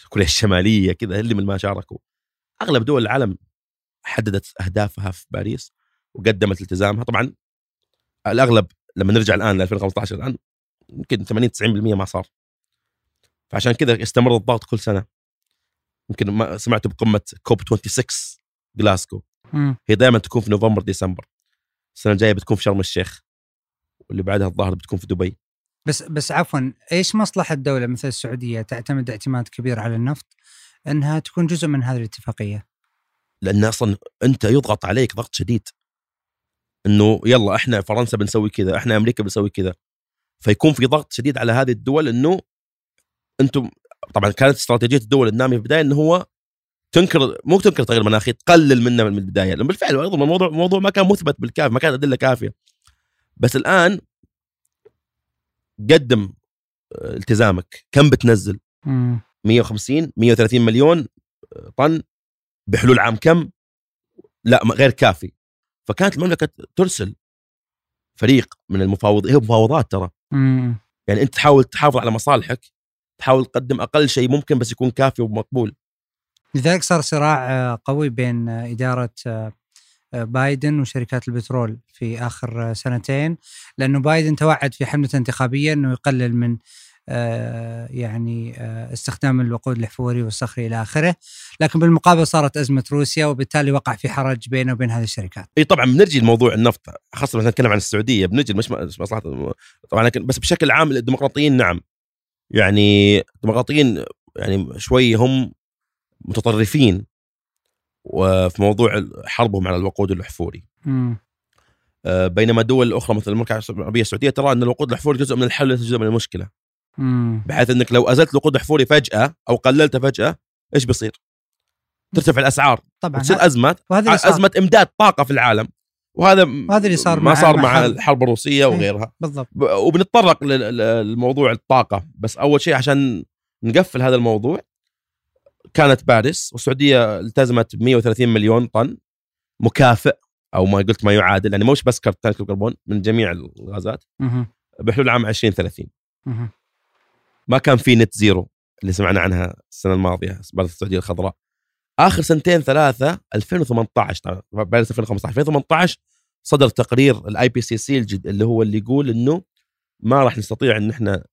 كوريا الشمالية كذا اللي من ما شاركوا. أغلب دول العالم حددت أهدافها في باريس وقدمت التزامها. طبعا الأغلب لما نرجع الآن ل 2015 الآن يمكن 80 90% ما صار. فعشان كذا استمر الضغط كل سنة. يمكن ما سمعت بقمة كوب 26 جلاسكو. هي دائما تكون في نوفمبر ديسمبر. السنة الجاية بتكون في شرم الشيخ واللي بعدها الظاهر بتكون في دبي. بس بس عفوا إيش مصلحة دوله مثل السعودية تعتمد اعتماد كبير على النفط إنها تكون جزء من هذه الاتفاقية؟ لأن أصلا أنت يضغط عليك ضغط شديد. إنه يلا إحنا فرنسا بنسوي كذا إحنا أمريكا بنسوي كذا. فيكون في ضغط شديد على هذه الدول إنه أنتم طبعا كانت استراتيجية الدول النامية في البداية إنه هو تنكر مو تنكر تغير مناخي تقلل منه من البداية. لأنه بالفعل أيضا الموضوع الموضوع ما كان مثبت بالكافي ما كانت أدلة كافية. بس الآن قدم آه، التزامك. كم بتنزل؟ مم. 150 130 مليون طن. بحلول عام كم؟ لا غير كافي. فكانت المملكة ترسل فريق من المفاوضين هي مفاوضات ترى. مم. يعني أنت تحاول تحافظ على مصالحك تحاول تقدم أقل شيء ممكن بس يكون كافي ومقبول. لذلك صار صراع آه، قوي بين آه، إدارة آه، بايدن وشركات البترول في آه، سنتين لأنه بايدن توعد في حملة انتخابية إنه يقلل من يعني استخدام الوقود الاحفوري والصخري إلى آخره، لكن بالمقابل صارت أزمة روسيا وبالتالي وقع في حرج بينه وبين هذه الشركات. إي طبعا بنرجي لموضوع النفط خاصة مثلا نتكلم عن السعودية بنرجي مش مصلحة طبعا لكن بس بشكل عام الديمقراطيين نعم يعني الديمقراطيين يعني شوي هم متطرفين وفي موضوع حربهم على الوقود الأحفوري مم. آه، بينما دول أخرى مثل المملكة العربية السعودية ترى أن الوقود الأحفوري جزء من الحل وليس جزء من المشكلة مم. بحيث أنك لو أزلت الوقود الأحفوري فجأة أو قللته فجأة إيش بيصير؟ ترتفع الأسعار طبعا وتصير ازمات وهذا اللي صار. أزمة إمداد طاقة في العالم وهذا وهذا اللي صار ما صار مع مع حرب. الحرب الروسية إيه. وغيرها بالضبط وبنتطرق لموضوع الطاقة بس أول شيء عشان نقفل هذا الموضوع كانت باريس والسعودية التزمت ب 130 مليون طن مكافئ أو ما قلت ما يعادل يعني مش بس ثاني الكربون من جميع الغازات. بحلول عام 2030 مهم. ما كان في net zero اللي سمعنا عنها السنة الماضية بعد السعودية الخضراء آخر سنتين ثلاثة 2018 طبعاً باريس 2015 2018 صدر تقرير ال IPCC اللي هو اللي يقول إنه ما راح نستطيع إن إحنا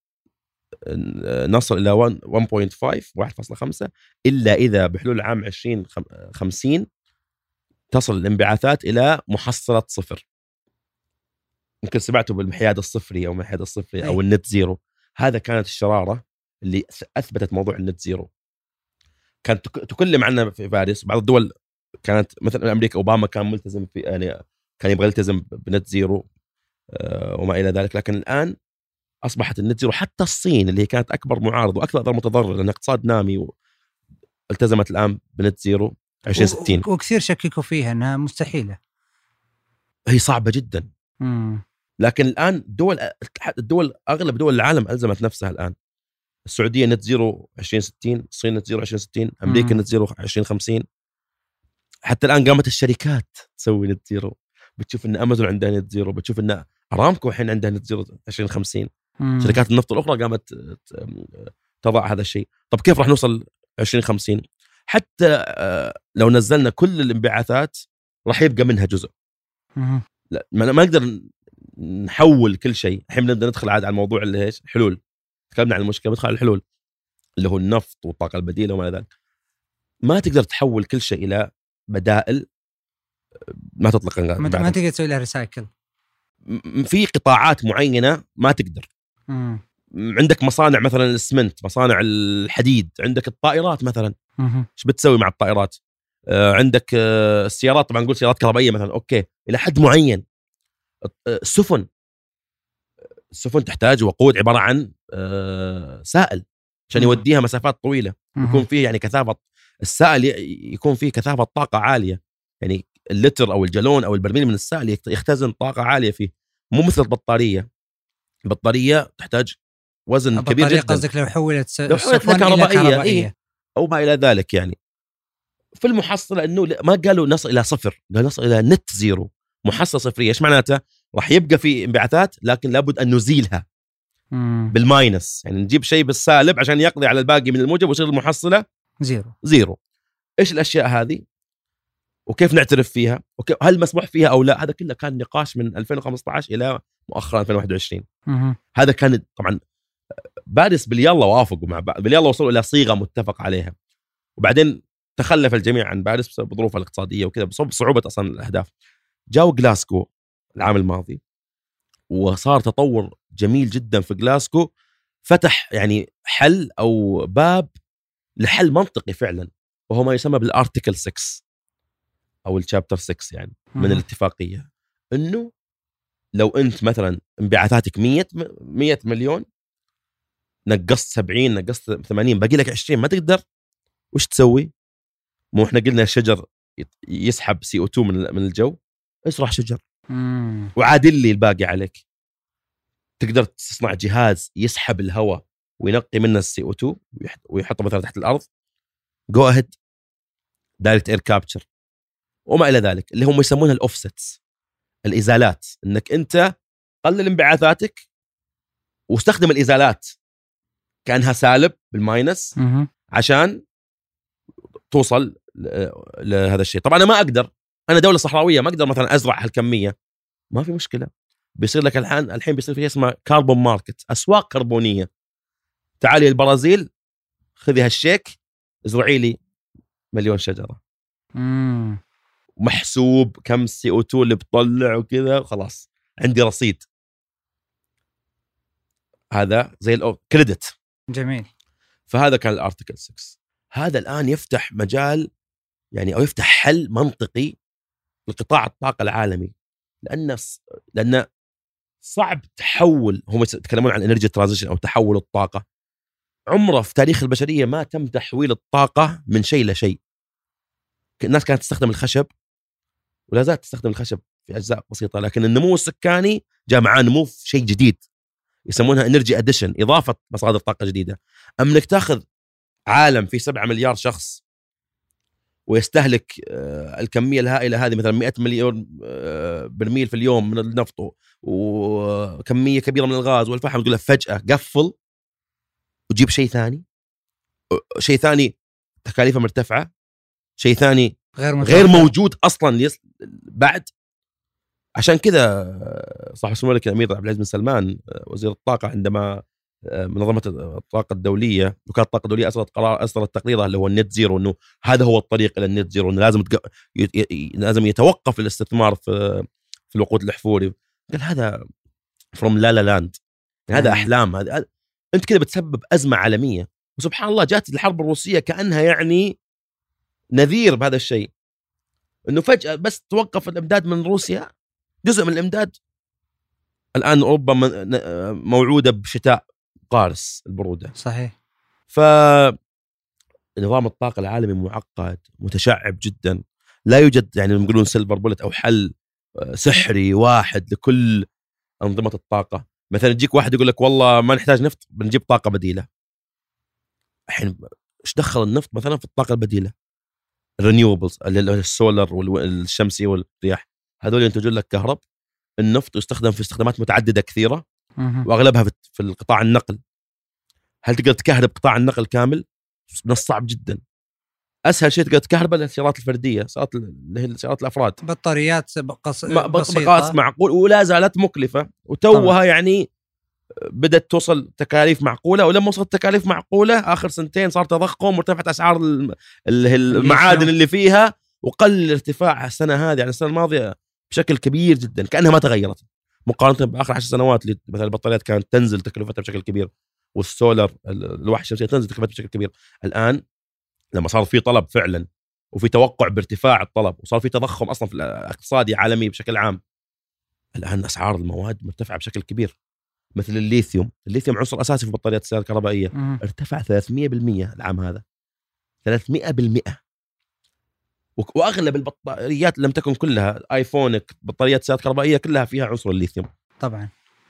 نصل إلى 1.5 1.5 إلا إذا بحلول عام 2050 تصل الانبعاثات إلى محصلة صفر. يمكن سمعتوا بالحياد الصفري أو الحياد الصفري أو أي. ال net zero. هذا كانت الشرارة اللي أثبتت موضوع ال net zero. كانت تك- تكلم عنها في باريس بعض الدول كانت مثلا أمريكا أوباما كان ملتزم في يعني كان يبغى يلتزم ب net zero آه، وما إلى ذلك. لكن الآن أصبحت ال net zero حتى الصين اللي هي كانت أكبر معارض وأكثر متضرر لأن اقتصاد نامي التزمت الآن ب net zero 2060 و- وكثير شككوا فيها إنها مستحيلة. هي صعبة جدا مم. لكن الآن دول الدول أغلب دول العالم ألزمت نفسها الآن السعودية net zero 2060 الصين net zero 2060 أمريكا مم. net zero 2050 حتى الآن قامت الشركات تسوي net zero بتشوف إن أمازون عندها net zero بتشوف إن أرامكو الحين عندها net zero 2050 مم. شركات النفط الأخرى قامت تضع هذا الشيء. طب كيف راح نوصل 2050 حتى آه، لو نزلنا كل الانبعاثات راح يبقى منها جزء. مم. لا ما نقدر نحول كل شيء. الحين نبدأ ندخل عاد على الموضوع اللي إيش؟ الحلول. تكلمنا عن المشكلة ندخل على الحلول. اللي هو النفط والطاقة البديلة وما إلى ذلك. ما تقدر تحول كل شيء إلى بدائل ما تطلق. ما. تقدر تسوي لها recycle. في قطاعات معينة ما تقدر. مم. عندك مصانع مثلا الاسمنت مصانع الحديد عندك الطائرات مثلا. إيش بتسوي مع الطائرات؟ آه، عندك آه، السيارات طبعا نقول سيارات كهربائية مثلا okay. إلى حد معين. آه، السفن السفن تحتاج وقود عبارة عن آه، سائل عشان. يوديها مسافات طويلة. يكون فيه يعني كثافة السائل يكون فيه كثافة طاقة عالية. يعني اللتر أو الجالون أو البرميل من السائل يخت- يختزن طاقة عالية فيه. مو مثل البطارية. البطاريه تحتاج وزن كبير جدا. قصدك لو حولت. لو حولت كهربائية. إيه. أو ما إلى ذلك يعني. في المحصلة إنه ما قالوا نصل إلى صفر قالوا نصل إلى net zero. محصلة صفرية إيش معناته راح يبقى في انبعاثات لكن لابد أن نزيلها. مم. بال minus. يعني نجيب شيء بالسالب عشان يقضي على الباقي من الموجب ويصير المحصلة zero. zero. إيش الأشياء هذه؟ وكيف نعترف فيها؟ وكيف هل مسموح فيها أو لا؟ هذا كله كان نقاش من 2015 إلى مؤخرا 2021 مهم. هذا كان طبعا باريس باليالله وافقوا مع بعض باليالله وصلوا إلى صيغة متفق عليها وبعدين تخلف الجميع عن باريس بسبب الظروف الاقتصادية وكذا بسبب صعوبة أصلا الأهداف جاوا جلاسكو العام الماضي وصار تطور جميل جدا في جلاسكو فتح يعني حل أو باب لحل منطقي فعلا وهو ما يسمى بال article 6 أو ال chapter 6 يعني من. الاتفاقية إنه لو أنت مثلا انبعاثاتك 100 100 مليون نقصت 70 نقصت 80 باقي لك 20 ما تقدر. وش تسوي؟ مو إحنا قلنا الشجر يسحب CO2 من من الجو. ازرع شجر. مم. وعادل لي الباقي عليك. تقدر تصنع جهاز يسحب الهواء وينقي منه ال CO2 ويحطه مثلا تحت الأرض. go ahead direct air capture وما إلى ذلك اللي هم يسمونها ال offsets الإزالات. إنك أنت قلل انبعاثاتك واستخدم الإزالات. كأنها سالب بال minus. عشان توصل لهذا الشيء. طبعا أنا ما أقدر. أنا دولة صحراوية ما أقدر مثلا أزرع هالكمية. ما في مشكلة. بيصير لك الحين الحين بيصير في شيء اسمه carbon market أسواق كربونية. تعالي البرازيل خذي هالشيك ازرعي لي مليون شجرة. مم. محسوب كم CO2 اللي بتطلع وكذا خلاص. عندي رصيد. هذا زي ال credit جميل. فهذا كان ال article 6 هذا الآن يفتح مجال يعني أو يفتح حل منطقي لقطاع الطاقة العالمي. لأن لأن صعب تحول هم يتكلمون عن energy transition أو تحول الطاقة. عمره في تاريخ البشرية ما تم تحويل الطاقة من شيء لشيء. الناس كانت تستخدم الخشب ولا زالت تستخدم الخشب في أجزاء بسيطة لكن النمو السكاني جاء معاه نمو في شيء جديد يسمونها energy addition إضافة مصادر طاقة جديدة. اما إنك تأخذ عالم فيه 7 مليار شخص ويستهلك آه، الكمية الهائلة هذه مثلا 100 مليون آه، برميل في اليوم من النفط وكمية كبيرة من الغاز والفحم تقول له فجأة قفل وجيب شيء ثاني. شيء ثاني تكاليفه مرتفعة شيء ثاني غير غير متوقع. موجود أصلا yes... بعد. عشان كذا صاحب سمو الملك الامير عبد العزيز بن سلمان آه، وزير الطاقة عندما آه، منظمة الطاقة الدولية وكاله الطاقة الدولية أصدرت قرار أصدرت تقريرها اللي هو ال net zero إنه هذا هو الطريق إلى ال net zero إنه لازم تق... ي... ي... لازم يتوقف الاستثمار في في الوقود الاحفوري قال هذا from La La Land هذا. أحلام. هذا- أنت كذا بتسبب أزمة عالمية. وسبحان الله جات الحرب الروسية كأنها يعني نذير بهذا الشيء. إنه فجأة بس توقف الإمداد من روسيا جزء من الإمداد الآن أوروبا موعودة بشتاء قارس البرودة. صحيح. ف نظام الطاقة العالمي معقد متشعب جدا. لا يوجد يعني يقولون سيلفر بولت أو حل آه، سحري واحد لكل أنظمة الطاقة. مثلا يجيك واحد يقول لك والله ما نحتاج نفط بنجيب طاقة بديلة. الحين إيش دخل النفط مثلا في الطاقة البديلة؟ الرينيوبلز السولر والشمسي والرياح. هذول ينتجون لك كهرب النفط يستخدم في استخدامات متعددة كثيرة. وأغلبها في القطاع النقل. هل تقدر تكهرب قطاع النقل كامل؟ من الصعب جدا. أسهل شيء تقدر تكهربه السيارات الفردية سيارات اللي هي سيارات الأفراد. بطاريات بسيطة. بقاس معقول ولا زالت مكلفة. وتوها يعني بدأت توصل تكاليف معقولة ولما وصلت تكاليف معقولة آخر سنتين صار تضخم وارتفعت أسعار المعادن اللي فيها وقل الارتفاع السنة هذه عن السنة الماضية بشكل كبير جدا كأنها ما تغيرت. مقارنة بآخر عشر سنوات اللي مثلا البطاريات كانت تنزل تكلفتها بشكل كبير والسولر الالواح الشمسيه تنزل تكلفتها بشكل كبير. الآن لما صار في طلب فعلا وفي توقع بارتفاع الطلب وصار في تضخم أصلا في الاقتصادي عالمي بشكل عام الآن أسعار المواد مرتفعة بشكل كبير. مثل الليثيوم. الليثيوم عنصر أساسي في بطاريات السيارات الكهربائية. مهم. ارتفع 300% العام هذا. 300% وك- وأغلب البطاريات لم تكن كلها آيفونك بطاريات سيارات كهربائيه كلها فيها عنصر الليثيوم. طبعا.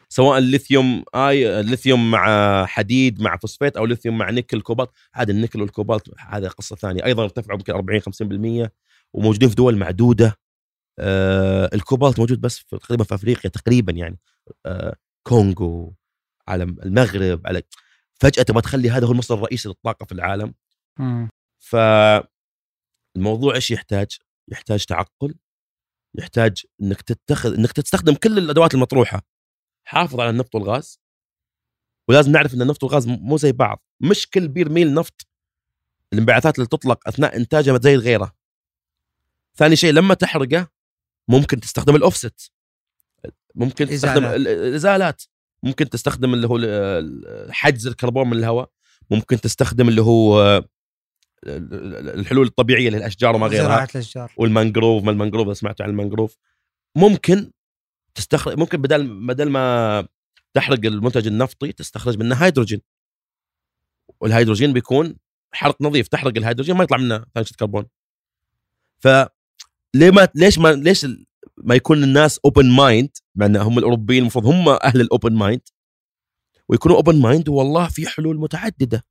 سواء الليثيوم آي الليثيوم مع حديد مع فوسفات أو ليثيوم مع نيكل كوبالت. هذا النيكل والكوبالت هذا قصة ثانية. أيضا ارتفعوا يمكن 40 50% وموجودين في دول معدودة. آه الكوبالت موجود بس في تقريبا في أفريقيا تقريبا يعني. آه كونغو على المغرب على فجأة تبغى تخلي هذا هو المصدر الرئيسي للطاقة في العالم. مم. فالموضوع إيش يحتاج؟ يحتاج تعقل يحتاج إنك تتخذ إنك تستخدم كل الأدوات المطروحة. حافظ على النفط والغاز ولازم نعرف إن النفط والغاز مو زي بعض. مش كل بير ميل نفط الانبعاثات اللي تطلق أثناء إنتاجها زي غيره ثاني شيء لما تحرقه ممكن تستخدم الأوفست. ممكن تستخدم الازالات ممكن تستخدم اللي هو حجز الكربون من الهواء. ممكن تستخدم اللي هو ال- ال- الحلول الطبيعية الاشجار وما غيرها. زراعة الأشجار. والمانجروف ما المانجروف؟ إذا سمعتوا عن المانجروف. ممكن تستخرج ممكن بدل بدل ما تحرق المنتج النفطي تستخرج منه هيدروجين. والهيدروجين بيكون حرق نظيف. تحرق الهيدروجين ما يطلع منه ثاني اكسيد كربون. ف ليه ما ليش ما ليش ما يكون الناس open mind مع إن هم الأوروبيين المفروض هم أهل ال open mind ويكونوا open mind والله في حلول متعددة.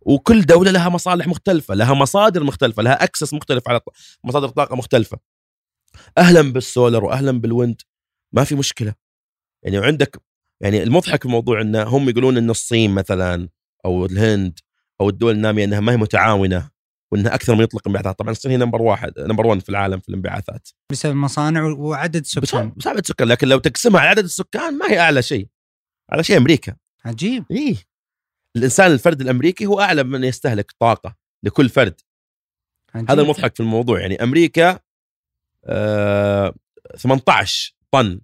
وكل دولة لها مصالح مختلفة لها مصادر مختلفة لها access مختلف على مصادر طاقة مختلفة. أهلا بالسولر واهلا بال wind ما في مشكلة. يعني عندك يعني المضحك في الموضوع انه هم يقولون إن الصين مثلا أو الهند أو الدول النامية إنها ما هي متعاونة. وإنها أكثر من يطلق انبعاثات. طبعا الصين هي number واحد number 1 في العالم في الانبعاثات. بسبب مصانع وعدد سكان بس عدد السكان لكن لو تقسمها على عدد السكان ما هي أعلى شيء. أعلى شيء أمريكا. عجيب. إيه. الإنسان الفرد الأمريكي هو أعلى من يستهلك طاقة لكل فرد. عجيب. هذا المضحك في الموضوع. يعني أمريكا آه 18 طن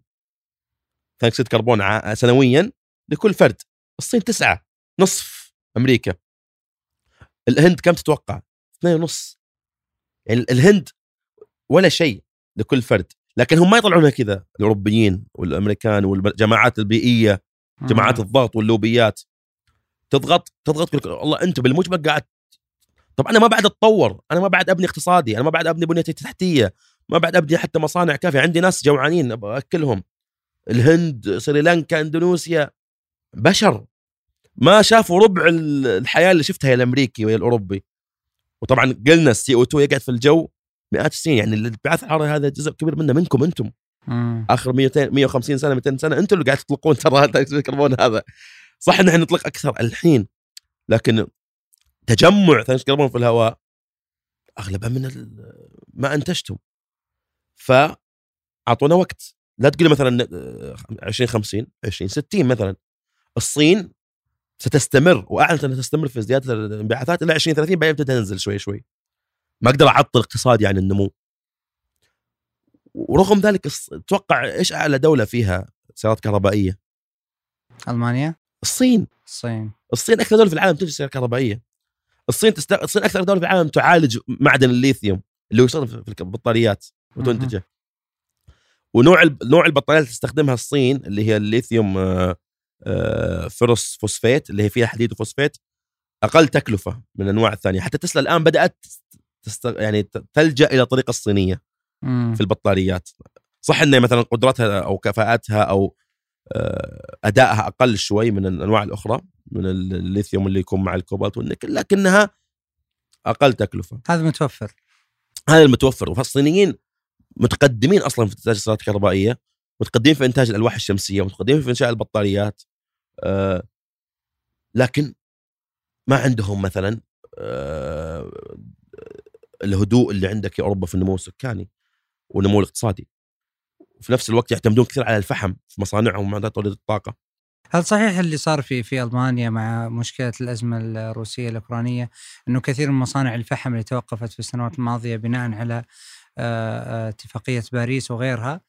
ثاني اكسيد كربون سنويا لكل فرد. الصين تسعة نصف أمريكا. الهند كم تتوقع؟ اثنين ونص. يعني الهند ولا شيء لكل فرد لكن هم ما يطلعونها كذا الأوروبيين والأمريكان والجماعات البيئية. جماعات الضغط واللوبيات. تضغط تضغط لك والله أنت بالمجمل قاعد طب أنا ما بعد أتطور أنا ما بعد أبني اقتصادي أنا ما بعد أبني بنيتي تحتية ما بعد أبني حتى مصانع كافية عندي ناس جوعانين أبغى أكلهم. الهند سريلانكا إندونيسيا بشر. ما شافوا ربع ال- الحياة اللي شفتها يا الأمريكي ويا الأوروبي. وطبعا قلنا السي أو 2 يقعد في الجو مئات السنين يعني الانبعاث الحراري هذا جزء كبير منه منكم أنتم. مم. آخر 200 150 سنة 200 سنة أنتم اللي قاعد تطلقون ترى الكربون هذا؟ صح ان إحنا نطلق أكثر الحين لكن تجمع ثاني الكربون في الهواء اغلبها من ما أنتجتم. فاعطونا وقت. لا تقول مثلا آه، 2050 2060 مثلا. الصين ستستمر وأعلنت أنها تستمر في زياده الانبعاثات إلى 2030 بعدين تبدا تنزل شوي شوي. ما أقدر أعطل اقتصادي عن النمو. ورغم ذلك تتوقع إيش أعلى دولة فيها سيارات كهربائية؟ ألمانيا. الصين. الصين. الصين أكثر دولة في العالم تنتج سيارات كهربائية. الصين تست... الصين أكثر دولة في العالم تعالج معدن الليثيوم اللي هو يستخدم في البطاريات وتنتجه. ونوع الب... نوع البطاريات اللي تستخدمها الصين اللي هي الليثيوم آه، آه، فيروس فوسفات اللي هي فيها حديد وفوسفات أقل تكلفة من الأنواع الثانية. حتى تسلا الآن بدأت تست... يعني تلجأ إلى الطريقة الصينية مم. في البطاريات. صح ان مثلا قدرتها أو كفاءتها أو آه، أدائها أقل شوي من الأنواع الأخرى من الليثيوم اللي يكون مع الكوبالت والنيكل لكنها أقل تكلفة. هذا متوفر. هذا المتوفر. فالصينيين متقدمين أصلا في إنتاج السيارات الكهربائية متقدمين في إنتاج الألواح الشمسية متقدمين في إنشاء البطاريات. آه، لكن ما عندهم مثلا آه، الهدوء اللي عندك يا أوروبا في النمو السكاني والنمو الاقتصادي. وفي نفس الوقت يعتمدون كثير على الفحم في مصانعهم ومعدات توليد الطاقة. هل صحيح اللي صار في في ألمانيا مع مشكلة الأزمة الروسية الأوكرانية إنه كثير من مصانع الفحم اللي توقفت في السنوات الماضية بناء على آه، اتفاقية باريس وغيرها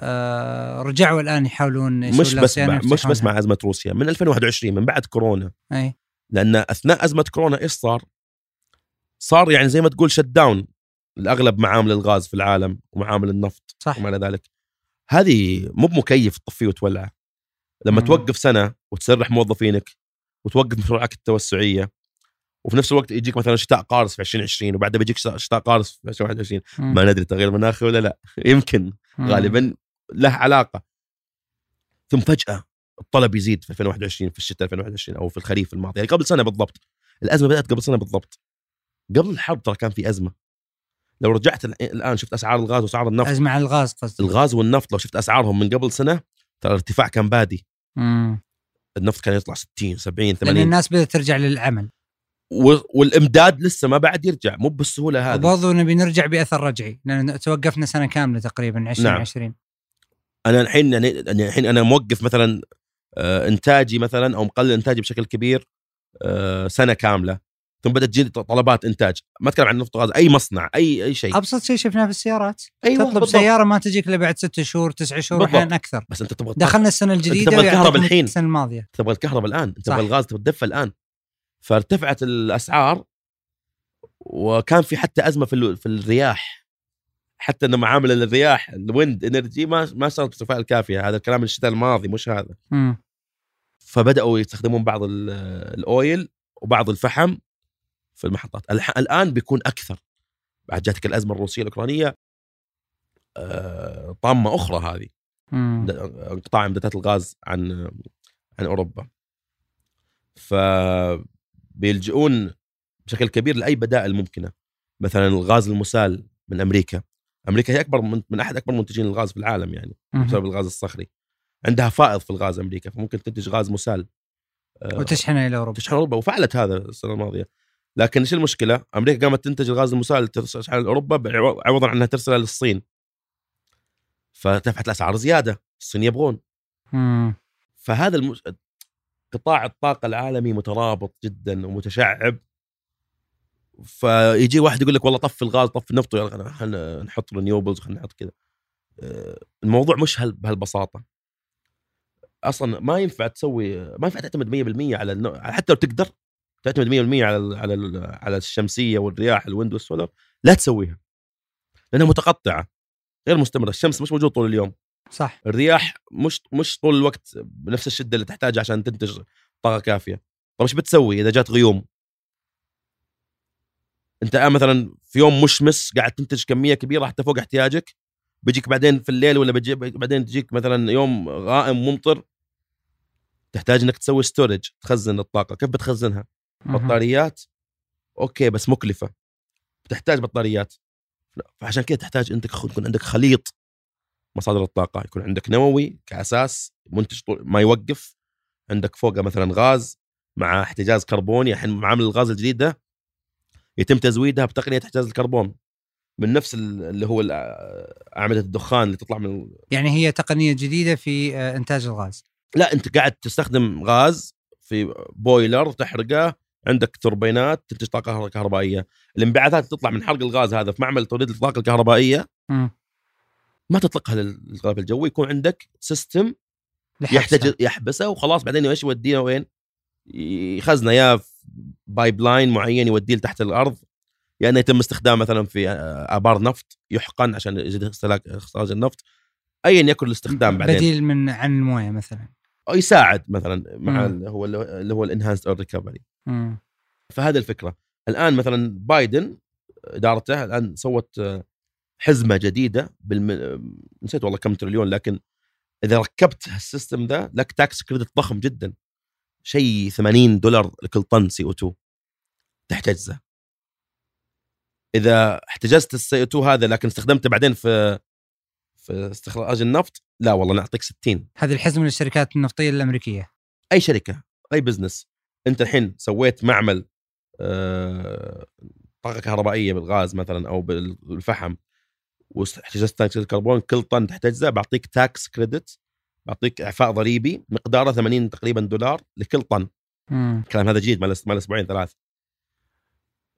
آه، رجعوا الآن يحاولون مش بس مع مش بس. مع أزمة روسيا من 2021 من بعد كورونا أي لأن أثناء أزمة كورونا إيش صار؟ صار يعني زي ما تقول شت داون لاغلب معامل الغاز في العالم ومعامل النفط صح وما إلى ذلك هذه مو بمكيف تطفيه وتولعه لما مم. توقف سنة وتسرح موظفينك وتوقف مشروعك التوسعية وفي نفس الوقت يجيك مثلا شتاء قارس في 2020 وبعدها بيجيك شتاء قارس في 2021 مم. ما ندري تغيير مناخي ولا لا يمكن مم. غالبا له علاقة. ثم فجأة الطلب يزيد في 2021 في الشتاء 2021 أو في الخريف الماضي يعني قبل سنة بالضبط. الأزمة بدأت قبل سنة بالضبط. قبل الحرب ترى كان في أزمة. لو رجعت الآن شفت أسعار الغاز وأسعار النفط. أزمة على الغاز قصدي الغاز والنفط لو شفت أسعارهم من قبل سنة ترى الارتفاع كان بادي. مم. النفط كان يطلع 60 70 لأن 80 الناس بدأت ترجع للعمل والإمداد لسه ما بعد يرجع مو بالسهوله هذه. وبرضه نبي نرجع بأثر رجعي لأن توقفنا سنة كاملة تقريبا 2020 أنا الحين يعني يعني الحين أنا موقف مثلا آه، إنتاجي مثلا أو مقلل إنتاجي بشكل كبير آه، سنة كاملة ثم بدأت تجي طلبات إنتاج. ما أتكلم عن نفط وغاز أي مصنع أي أي شيء. أبسط شيء شفناه في السيارات. أيوه تطلب بالضبط. سيارة ما تجيك إلا بعد ست شهور تسع شهور. أحيانا أكثر. بس أنت تبغى دخلنا السنة الجديدة تبغى الكهرباء الحين. السنة الماضية. تبغى الكهرباء الآن. تبغى الغاز تبغى تدفى الآن. فارتفعت الأسعار وكان في حتى أزمة في في الرياح. حتى إنه معامل الرياح ال wind energy ما ما صارت بالكفاءه الكافية هذا الكلام الشتاء الماضي مش هذا. مم. فبدأوا يستخدمون بعض ال- ال oil وبعض الفحم في المحطات. الآن بيكون أكثر. بعد جاتك الأزمة الروسية الأوكرانية آه، طامة أخرى هذه. انقطاع إمدادات الغاز عن عن أوروبا. فبيلجؤون بشكل كبير لأي بدائل ممكنة. مثلا الغاز المسال من أمريكا. أمريكا هي أكبر من, من أحد أكبر منتجين الغاز في العالم يعني. بسبب الغاز الصخري. عندها فائض في الغاز أمريكا فممكن تنتج غاز مسال. آه، وتشحنه إلى أوروبا. تشحن أوروبا وفعلت هذا السنة الماضية. لكن إيش المشكلة؟ أمريكا قامت تنتج الغاز المسال تشحن أوروبا عوضا عن إنها ترسله للصين فارتفعت الأسعار زيادة الصين يبغون. مم. فهذا المش... قطاع الطاقة العالمي مترابط جدا ومتشعب. فيجي واحد يقول لك والله طفي الغاز طفي النفط يلا خلينا نحط renewables خلينا نحط كذا. آه، الموضوع مش هال- بهالبساطة. أصلا ما ينفع تسوي ما ينفع تعتمد 100% على النوع... حتى لو تقدر تعتمد 100% على ال... على ال... على الشمسية والرياح ال wind وال solar لا تسويها. لأنها متقطعة غير مستمرة. الشمس مش موجود طول اليوم. صح. الرياح مش مش طول الوقت بنفس الشدة اللي تحتاجها عشان تنتج طاقة كافية. طيب إيش بتسوي إذا جات غيوم؟ انت الآن مثلا في يوم مشمس قاعد تنتج كمية كبيرة حتى فوق احتياجك بيجيك بعدين في الليل ولا بيجي بعدين تجيك مثلا يوم غائم ممطر تحتاج إنك تسوي ستورج تخزن الطاقة. كيف بتخزنها. بطاريات. okay بس مكلفة. بتحتاج بطاريات. فعشان كذا تحتاج انت يكون عندك خليط مصادر الطاقة. يكون عندك نووي كأساس منتج ما يوقف. عندك فوقه مثلا غاز مع احتجاز كربوني. الحين معامل الغاز الجديد ده يتم تزويدها بتقنية احتجاز الكربون من نفس ال- اللي هو أعمدة الدخان اللي تطلع من يعني هي تقنية جديدة في آه، إنتاج الغاز لا أنت قاعد تستخدم غاز في boiler تحرقه عندك توربينات تنتج طاقة كهربائية الانبعاثات تطلع من حرق الغاز هذا في معمل توليد الطاقة الكهربائية مم. ما تطلقها للغلاف الجوي يكون عندك system. يحتاج يحبسه وخلاص بعدين إيش يودينا وين؟ يخزنه يا في pipeline معين يوديه لتحت الأرض يا إنه يتم استخدامه مثلا في آبار نفط يحقن عشان يزيد استهلاك اخراج النفط. ايا يكن الاستخدام بعدين. بديل من عن الموية مثلا. أو يساعد مثلا مع مم. اللي هو اللي هو ال enhanced recovery مم. فهذه الفكرة. الآن مثلا بايدن إدارته الآن سوت آه، حزمة جديدة بالم... نسيت والله كم تريليون لكن إذا ركبت ال system ده لك tax credit ضخم جدا. شيء 80 دولار لكل طن CO2 تحتجزه. إذا احتجزت ال CO2 هذا لكن استخدمته بعدين في في استخراج النفط لا والله نعطيك 60 هذه الحزمه للشركات النفطية الأمريكية. أي شركة أي business. أنت الحين سويت معمل آه، طاقة كهربائية بالغاز مثلا أو بالفحم واحتجزت ثاني اكسيد الكربون كل طن تحتجزه بعطيك tax credit بعطيك إعفاء ضريبي مقداره 80 تقريبا دولار لكل طن. مم. الكلام هذا جديد مال مال أسبوعين ثلاث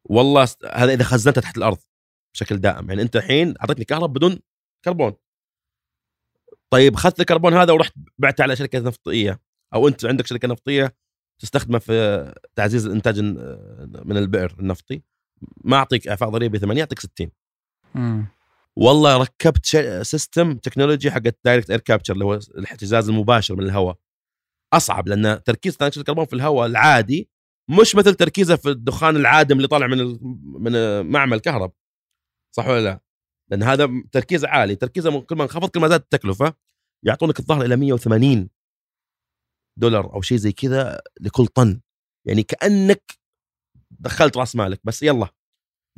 والله است- هذا إذا خزنته تحت الأرض بشكل دائم. يعني أنت الحين أعطيتني كهرباء بدون كربون. طيب أخذت الكربون هذا ورحت بعته على شركة نفطية أو أنت عندك شركة نفطية تستخدمه في تعزيز الإنتاج من البئر النفطي. ما أعطيك إعفاء ضريبي 8 أعطيك 60 مم. والله ركبت system technology حق direct air capture اللي هو الاحتجاز المباشر من الهواء. أصعب لأن تركيز ثاني اكسيد الكربون في الهواء العادي مش مثل تركيزه في الدخان العادم اللي طالع من من معمل كهرب. صح ولا لا؟ لأن هذا تركيزه عالي. تركيزه كل ما انخفض كل ما زادت التكلفة يعطونك الظهر إلى 180 دولار أو شيء زي كذا لكل طن. يعني كأنك دخلت رأس مالك. بس يلا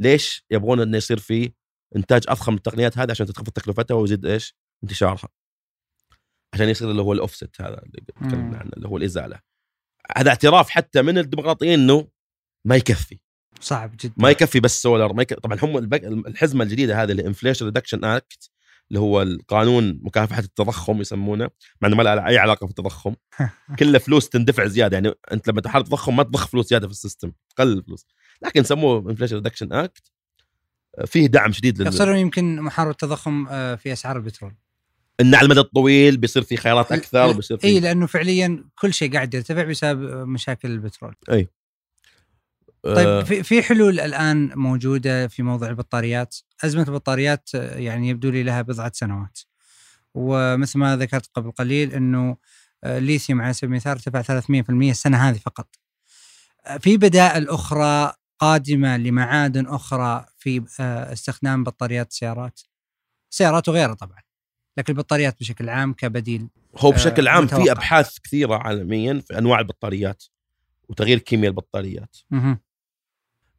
ليش يبغون إنه يصير في إنتاج اضخم التقنيات هذه عشان تخفض تكلفتها ويزيد إيش؟ انتشارها. عشان يصير اللي هو الاوفست هذا اللي تكلمنا. عنه اللي هو الإزالة. هذا اعتراف حتى من الديمقراطيين إنه ما يكفي، صعب جدا ما يكفي بس سولر، ما يكفي طبعا هم. الحزمة الجديدة هذه ال Inflation Reduction Act اللي هو القانون مكافحة التضخم يسمونه، مع إنه ما له أي علاقة في التضخم، كله فلوس تندفع زيادة يعني أنت لما تحارب التضخم ما تضخ فلوس زيادة في ال system، تقلل الفلوس، لكن سموه Inflation Reduction Act فيه دعم شديد لل... يقصدون يمكن محاربه التضخم آه، في أسعار البترول. إن على المدى الطويل بيصير في خيارات أكثر بيصير في إي لأنه فعليا كل شيء قاعد يرتفع بسبب مشاكل البترول. آه، طيب في في حلول الآن موجودة في موضوع البطاريات. أزمة البطاريات آه، يعني يبدو لي لها بضعة سنوات. ومثل ما ذكرت قبل قليل إنه آه، الليثيوم على سبيل المثال ارتفع 300% السنة هذه فقط. آه، في بدائل أخرى قادمة لمعادن أخرى في آه، استخدام بطاريات السيارات سيارات وغيرها طبعا لكن البطاريات بشكل عام كبديل هو بشكل آه، عام في. أبحاث كثيرة عالميا في أنواع البطاريات وتغيير كيمياء البطاريات.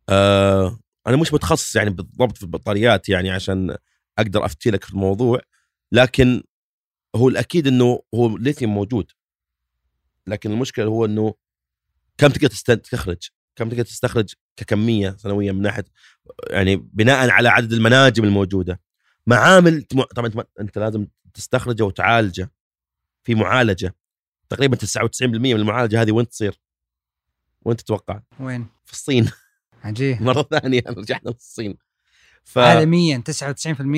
آه أنا مش متخصص يعني بالضبط في البطاريات يعني عشان أقدر أفتي لك في الموضوع لكن هو الأكيد إنه هو الليثيوم موجود لكن المشكلة هو إنه كم تقدر تست- تستخرج كم تقدر تستخرج ككمية سنويا من ناحية يعني بناء على عدد المناجم الموجودة معامل طبعا أنت, أنت لازم تستخرجه وتعالجه في معالجة تقريبا 99% من المعالجة هذه وين تصير؟ وين تتوقع؟ وين؟ في الصين عجيب مرة ثانية رجعنا للصين ف عالميا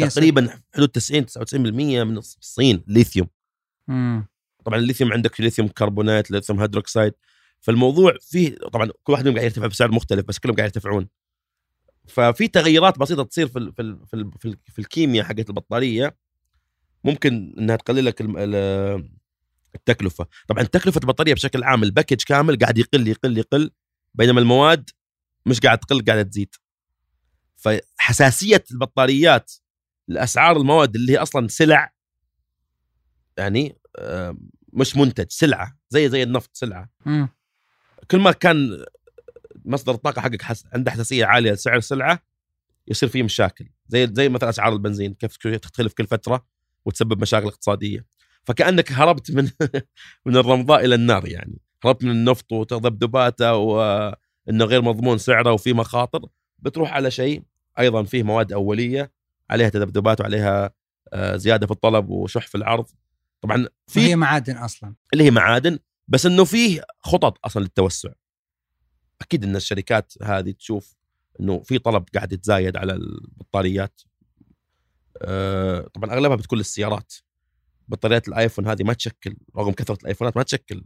99% تقريبا حدود 90 99% من الصين ليثيوم مم. طبعا الليثيوم عندك lithium carbonate lithium hydroxide فالموضوع فيه طبعا كل واحد منهم قاعد يرتفع بسعر مختلف بس كلهم قاعد يرتفعون. ففي تغيرات بسيطة تصير في في في, في, في الكيمياء حقت البطارية ممكن إنها تقلل لك التكلفة. طبعا تكلفة البطارية بشكل عام ال package كامل قاعد يقل يقل يقل بينما المواد مش قاعد تقل قاعدة تزيد. فحساسية البطاريات لأسعار المواد اللي هي أصلا سلع يعني آه، مش منتج سلعة زي زي النفط سلعة. مم. كل ما كان مصدر الطاقة حقك حس... عنده حساسية عالية لسعر السلعة يصير فيه مشاكل. زي زي مثلا أسعار البنزين كيف تختلف كل فترة وتسبب مشاكل اقتصادية. فكأنك هربت من من الرمضاء إلى النار يعني. هربت من النفط وتذبذباته وانه غير مضمون سعره وفي مخاطر بتروح على شيء أيضا فيه مواد أولية عليها تذبذبات وعليها آه، زيادة في الطلب وشح في العرض. طبعا في وهي معادن أصلا. اللي هي معادن بس إنه فيه خطط أصلا للتوسع. أكيد إن الشركات هذه تشوف إنه في طلب قاعد يتزايد على البطاريات. آه، طبعا أغلبها بتكون للسيارات. بطاريات الآيفون هذه ما تشكل رغم كثرة الآيفونات ما تشكل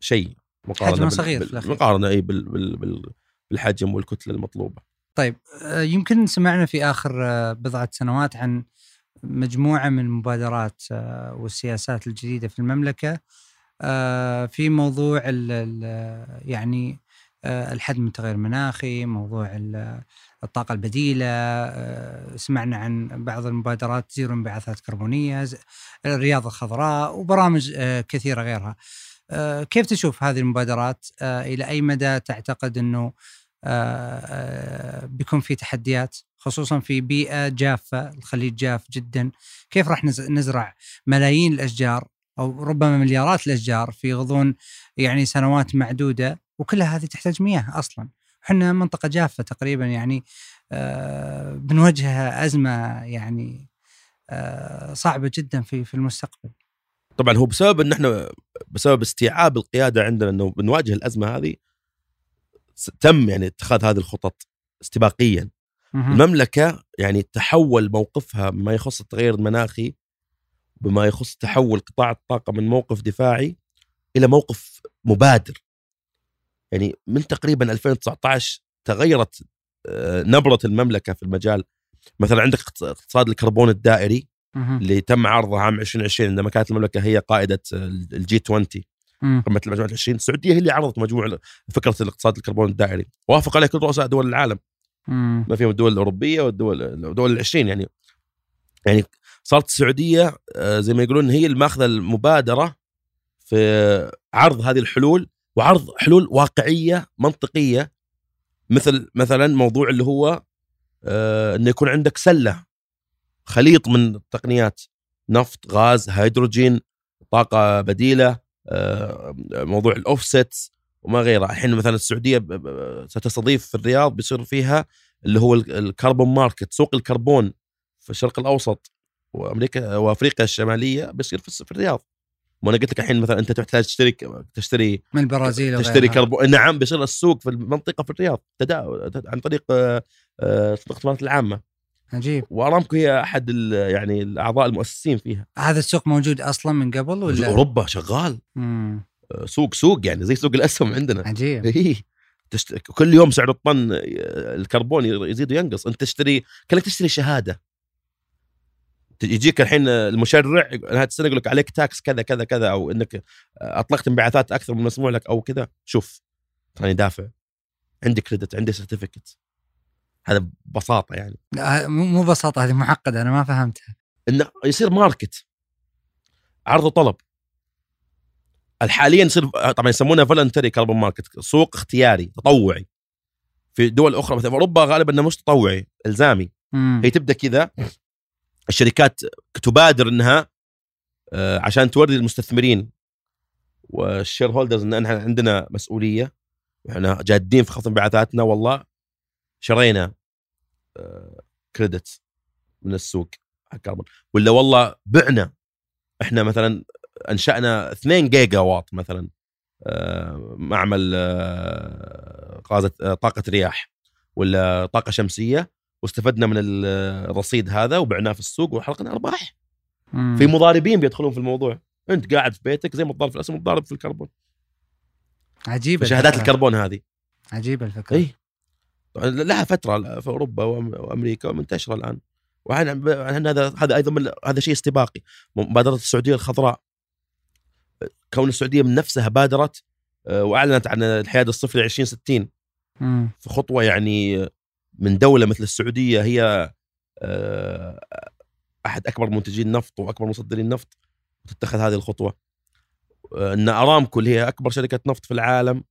شيء مقارنة صغير. مقارنة إي بال بال بال بالحجم والكتلة المطلوبة. طيب آه، يمكن سمعنا في آخر آه، بضعة سنوات عن مجموعة من المبادرات والسياسات الجديدة في المملكة. في موضوع ال ال يعني آه، الحد من التغير المناخي، موضوع ال- الطاقة البديلة، آه، سمعنا عن بعض المبادرات zero انبعاثات كربونية، ز- الرياضه الخضراء وبرامج آه، كثيرة غيرها. آه، كيف تشوف هذه المبادرات؟ آه، إلى أي مدى تعتقد آه، آه، بيكون في تحديات خصوصا في بيئة جافة الخليج جاف جدا كيف راح نز- نزرع ملايين الأشجار أو ربما مليارات الأشجار في غضون يعني سنوات معدودة وكلها هذه تحتاج مياه أصلا. إحنا منطقة جافة تقريبا يعني آه، بنواجه أزمة يعني آه، صعبة جدا في في المستقبل. طبعا هو بسبب إن إحنا بسبب استيعاب القيادة عندنا إنه بنواجه الأزمة هذه تم يعني اتخاذ هذه الخطط استباقيا. المملكة يعني تحول موقفها بما يخص التغير المناخي بما يخص تحول قطاع الطاقة من موقف دفاعي إلى موقف مبادر. يعني من تقريبا 2019 تغيرت آه، نبرة المملكة في المجال. مثلا عندك اقتص- اقتصاد الكربون الدائري. اللي تم عرضه عام 2020 عندما كانت المملكة هي قائدة ال G 20 مم. قمة المجموعة 20 السعودية هي اللي عرضت مجموع فكرة الاقتصاد الكربون الدائري. وافق عليه كل رؤساء دول العالم. ما فيهم الدول الأوروبية والدول الدول العشرين يعني. يعني صارت السعودية آه، زي ما يقولون هي اللي ماخذه المبادرة في عرض هذه الحلول وعرض حلول واقعية منطقية مثل مثلا موضوع اللي هو آه، إنه يكون عندك سلة خليط من تقنيات نفط غاز هيدروجين طاقة بديلة آه، موضوع الاوفست وما غيره الحين مثلا السعودية ستستضيف في الرياض بيصير فيها اللي هو ال- ال carbon market سوق الكربون في الشرق الأوسط. وأمريكا وأفريقيا الشمالية بيصير في الرياض. وأنا قلت لك الحين مثلا أنت تحتاج تشتري تشتري من البرازيل تشتري. كربون نعم بيصير السوق في المنطقة في الرياض. تدا... عن طريق آه، آه، صندوق الاستثمارات العامة. عجيب. وأرامكو هي أحد يعني الأعضاء المؤسسين فيها. هذا السوق موجود أصلا من قبل ولا؟ أوروبا شغال. مم. آه، سوق سوق يعني زي سوق الأسهم عندنا. عجيب. اي تشت... كل يوم سعر الطن الكربون يزيد وينقص. أنت تشتري كأنك تشتري شهادة. يجيك الحين المشرع نهايه السنة يقول لك عليك tax كذا كذا كذا أو إنك أطلقت انبعاثات أكثر من المسموح لك أو كذا. شوف تراني دافع عندي credit عندي certificate هذا ببساطة يعني. لا، مو ببساطة هذه معقدة أنا ما فهمتها. انه يصير market عرض وطلب. حاليا يصير طبعا يسمونه voluntary carbon market سوق اختياري تطوعي. في دول أخرى مثلا في أوروبا غالبا إنه مش تطوعي إلزامي. مم. هي تبدأ كذا. الشركات تبادر إنها آه، عشان توري المستثمرين وال shareholders إن إحنا عندنا مسؤولية. وإحنا جادين في خفض انبعاثاتنا والله شرينا آه، credit من السوق حق ولا والله بعنا. إحنا مثلا أنشأنا 2 gigawatt مثلا آه، معمل آه، آه، طاقة رياح ولا طاقة شمسية. واستفدنا من ال- الرصيد هذا وبعناه في السوق وحرقنا أرباح. مم. في مضاربين بيدخلون في الموضوع. أنت قاعد في بيتك زي ما تضارب في الأسهم تضارب في الكربون. عجيبة شهادات. الكربون هذه. عجيبة الفكرة. اي لها فترة في أوروبا وأمريكا ومنتشرة الآن. وعن عن هذا هذا أيضا هذا شيء استباقي. مبادرة السعودية الخضراء. كون السعودية من نفسها بادرت آه، وأعلنت عن الحياد الصفري 2060 مم. في خطوة يعني من دولة مثل السعودية هي آه، أحد أكبر منتجين النفط وأكبر مصدرين النفط تتخذ هذه الخطوة. آه، إن ارامكو اللي هي أكبر شركة نفط في العالم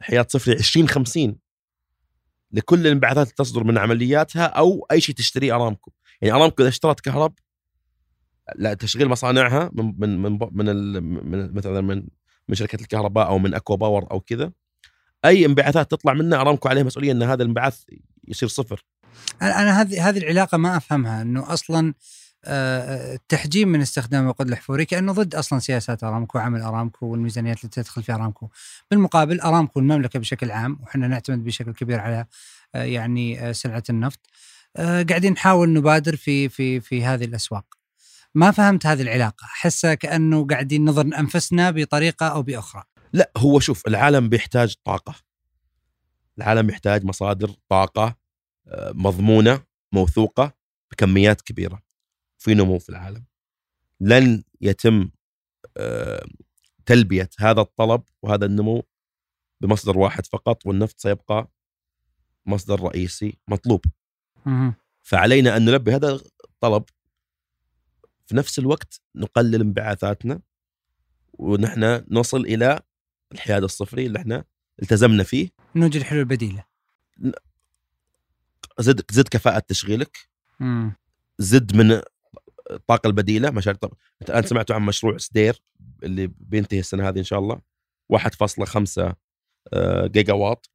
حياد صفري 2050 لكل الانبعاثات اللي تصدر من عملياتها أو أي شيء تشتريه ارامكو يعني ارامكو إذا اشترت كهرب لا تشغيل مصانعها من من من من, من مثلا من من شركة الكهرباء أو من أكوا باور أو كذا أي انبعاثات تطلع منها ارامكو عليه مسؤولية إن هذا الانبعاث يصير صفر أنا هذه هذه العلاقة ما أفهمها إنه أصلا آه، التحجيم من استخدام الوقود الأحفوري كأنه ضد أصلا سياسات أرامكو وعمل أرامكو والميزانيات اللي تدخل في أرامكو. بالمقابل أرامكو المملكة بشكل عام وحنا نعتمد بشكل كبير على آه، يعني آه، سلعة النفط قاعدين نحاول نبادر في في في هذه الأسواق. ما فهمت هذه العلاقة، أحسها كأنه قاعدين نظن أنفسنا بطريقة أو بأخرى. لا هو شوف العالم بيحتاج طاقة العالم يحتاج مصادر طاقة مضمونة موثوقة بكميات كبيرة في نمو في العالم لن يتم آه، تلبية هذا الطلب وهذا النمو بمصدر واحد فقط والنفط سيبقى مصدر رئيسي مطلوب. فعلينا أن نلبي هذا الطلب في نفس الوقت نقلل انبعاثاتنا ونحن نصل إلى الحياد الصفري اللي إحنا التزمنا فيه نوجد حلول بديلة. زد زد كفاءة تشغيلك. مم. زد من الطاقة البديلة مشاريع طب... انت الان سمعتوا عن مشروع سدير اللي بينتهي السنة هذه إن شاء الله. 1.5 آه، جيجا واط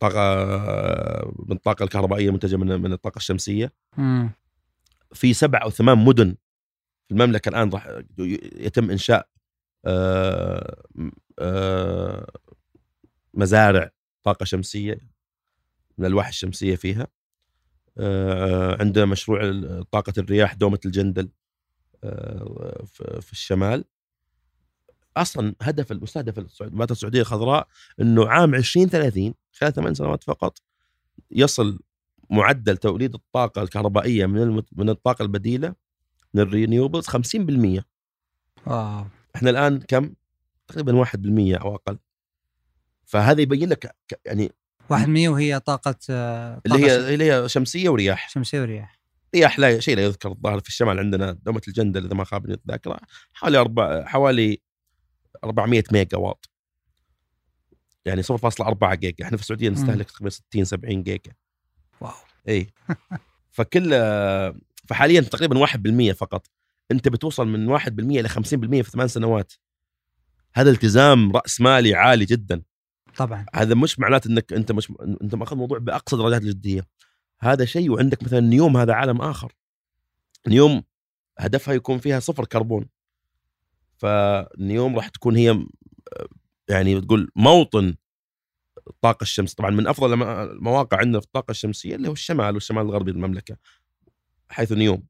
طاقة آه، من الطاقة الكهربائية منتجة من من الطاقة الشمسية. مم. في سبع أو ثمان مدن في المملكة الآن راح يتم إنشاء آه، آه، مزارع طاقة شمسية من الألواح الشمسية فيها. آه، عندنا مشروع طاقة الرياح دومة الجندل آه، في الشمال. أصلا هدف المستهدف مبادره السعودية الخضراء إنه عام 2030 خلال ثمان سنوات فقط يصل معدل توليد الطاقة الكهربائية من المت... من الطاقة البديلة من ال renewables 50% wow. إحنا الآن كم؟ تقريبا 1% أو أقل. فهذا يبين لك ك- يعني 1% وهي طاقة آه، اللي طاقة هي اللي هي شمسية ورياح. شمسية ورياح. رياح لا شيء لا يذكر الظاهر في الشمال عندنا دومة الجندل إذا ما خابني الذاكرة حوالي أربع حوالي 400 ميجا واط. يعني 0.4 جيجا. إحنا في السعودية نستهلك تقريبا 60 70 جيجا. wow. إي. فكل فحاليا تقريبا 1% فقط. أنت بتوصل من 1% إلى 50% في ثمان سنوات. هذا التزام رأس مالي عالي جدا. طبعا. هذا مش معناته إنك أنت مش أنت مأخذ الموضوع بأقصى درجات الجدية. هذا شيء وعندك مثلا نيوم هذا عالم آخر. نيوم هدفها يكون فيها صفر كربون. فنيوم راح تكون هي يعني تقول موطن الطاقة الشمس. طبعا من أفضل المواقع عندنا في الطاقة الشمسية اللي هو الشمال والشمال الغربي المملكة حيث نيوم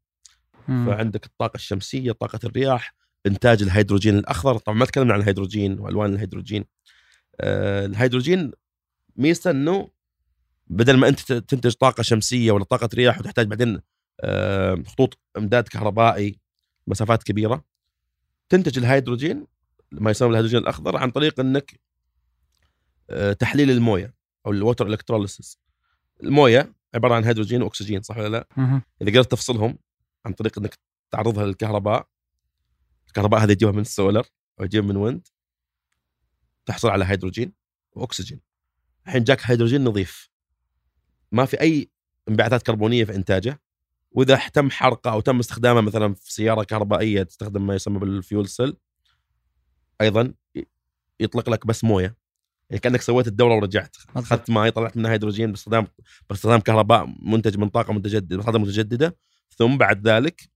مم. فعندك الطاقة الشمسية طاقة الرياح إنتاج الهيدروجين الأخضر. طبعا ما تكلمنا عن الهيدروجين وألوان الهيدروجين. الهيدروجين ميزته أنه بدل ما أنت تنتج طاقة شمسية ولا طاقة رياح وتحتاج بعدين آه خطوط إمداد كهربائي مسافات كبيرة تنتج الهيدروجين ما يسمى الهيدروجين الأخضر عن طريق أنك آه تحليل الموية أو ال water electrolysis الموية عبارة عن هيدروجين وأكسجين صح ولا لا؟ إذا قدرت تفصلهم عن طريق إنك تعرضها للكهرباء الكهرباء هذه تجيبها من السولر أو تجيبها من wind تحصل على هيدروجين وأكسجين. الحين جاك هيدروجين نظيف. ما في أي انبعاثات كربونية في إنتاجه. وإذا تم حرقة أو تم استخدامه مثلا في سيارة كهربائية تستخدم ما يسمى بال fuel cell أيضا يطلق لك بس موية. يعني كأنك سويت الدورة ورجعت. اخذت ماي طلعت منها هيدروجين باستخدام باستخدام كهرباء منتج من طاقة متجددة طاقه متجددة. ثم بعد ذلك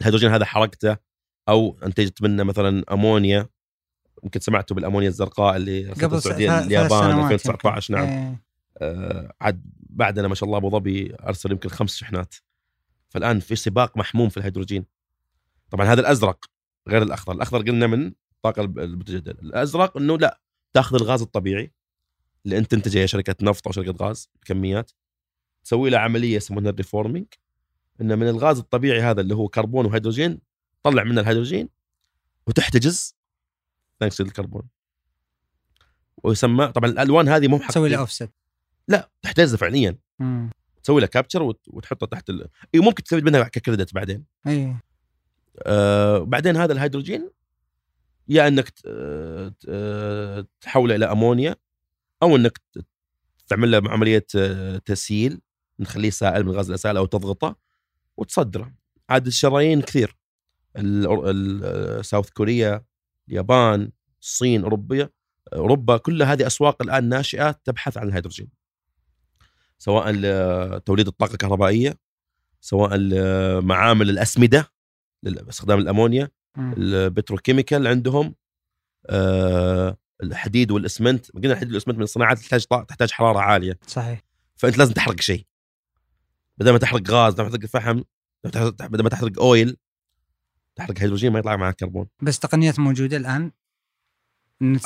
الهيدروجين هذا حرقته أو أنتجت منه مثلا أمونيا. يمكن سمعتوا بالأمونيا الزرقاء اللي قبل السعودية اليابان سنوات 2019 يمكن. نعم. إيه. آه، عاد بعدنا ما شاء الله أبو ظبي أرسل يمكن خمس شحنات. فالآن في سباق محموم في الهيدروجين. طبعا هذا الأزرق غير الأخضر. الأخضر قلنا من الطاقه المتجدده الأزرق إنه لا تأخذ الغاز الطبيعي اللي أنت تنتجه يا شركة نفط أو شركة غاز بكميات تسوي له عملية يسمونها ال reforming إنه من الغاز الطبيعي هذا اللي هو كربون وهيدروجين طلع منه الهيدروجين وتحتجز ثاني اكسيد الكربون. ويسمى طبعا الألوان هذه مو تسوي له. اوفست لا تحتجزه فعليا. مم. تسوي له capture وت- وتحطه تحت ال... إي ممكن تستفيد منها ك credit بعدين. إي. آه بعدين هذا الهيدروجين يا إنك ت- آه، تحوله إلى أمونيا أو إنك تعمل له عملية آه، تسييل نخليه سائل من غاز الإسالة أو تضغطه وتصدره. عاد الشارين كثير. ال- ال- آه، South Korea اليابان الصين أوروبية أوروبا كل هذه أسواق الآن ناشئة تبحث عن الهيدروجين. سواء توليد الطاقة الكهربائية سواء معامل الأسمدة لاستخدام الأمونيا مم. ال petrochemical عندهم آه، الحديد والإسمنت. قلنا الحديد والإسمنت من الصناعات تحتاج تحتاج حرارة عالية. صحيح. فأنت لازم تحرق شيء. بدل ما تحرق غاز بدل ما تحرق فحم بدل ما تحرق oil تحرق هيدروجين ما يطلع معك كربون. بس تقنيات موجودة الآن.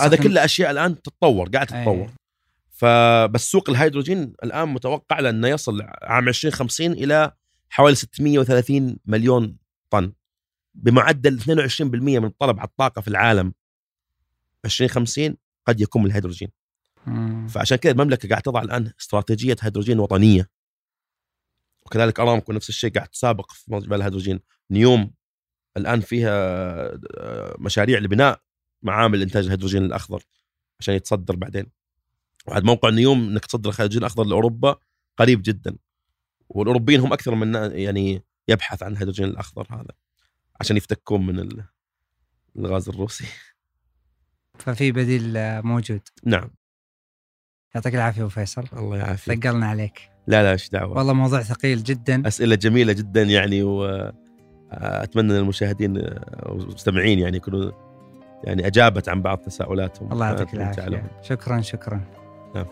هذا كله اشياء الآن تتطور قاعد أي. تتطور. فبس سوق الهيدروجين الآن متوقع له انه يصل عام 2050 إلى حوالي 630 مليون طن. بمعدل 22% من الطلب على الطاقة في العالم 2050 قد يكون من الهيدروجين. مم. فعشان كذا المملكة قاعد تضع الآن استراتيجية هيدروجين وطنية. وكذلك أرامكو نفس الشيء قاعد تسابق في مجال الهيدروجين. نيوم الآن فيها آه، مشاريع لبناء معامل إنتاج الهيدروجين الأخضر عشان يتصدر بعدين. وعاد موقع نيوم إنك تصدر الهيدروجين الأخضر لأوروبا قريب جدا. والأوروبيين هم أكثر من يعني يبحث عن الهيدروجين الأخضر هذا عشان يفتكون من ال- الغاز الروسي. ففي بديل آه، موجود. نعم. يعطيك العافية أبو فيصل. الله يعافيك. ثقلنا عليك. لا لا إيش دعوة؟ والله موضوع ثقيل جدا. أسئلة جميلة جدا يعني واتمنى أن المشاهدين والمستمعين يعني يكونوا يعني أجابت عن بعض تساؤلاتهم الله يعطيك العافية. شكرا شكرا نعم.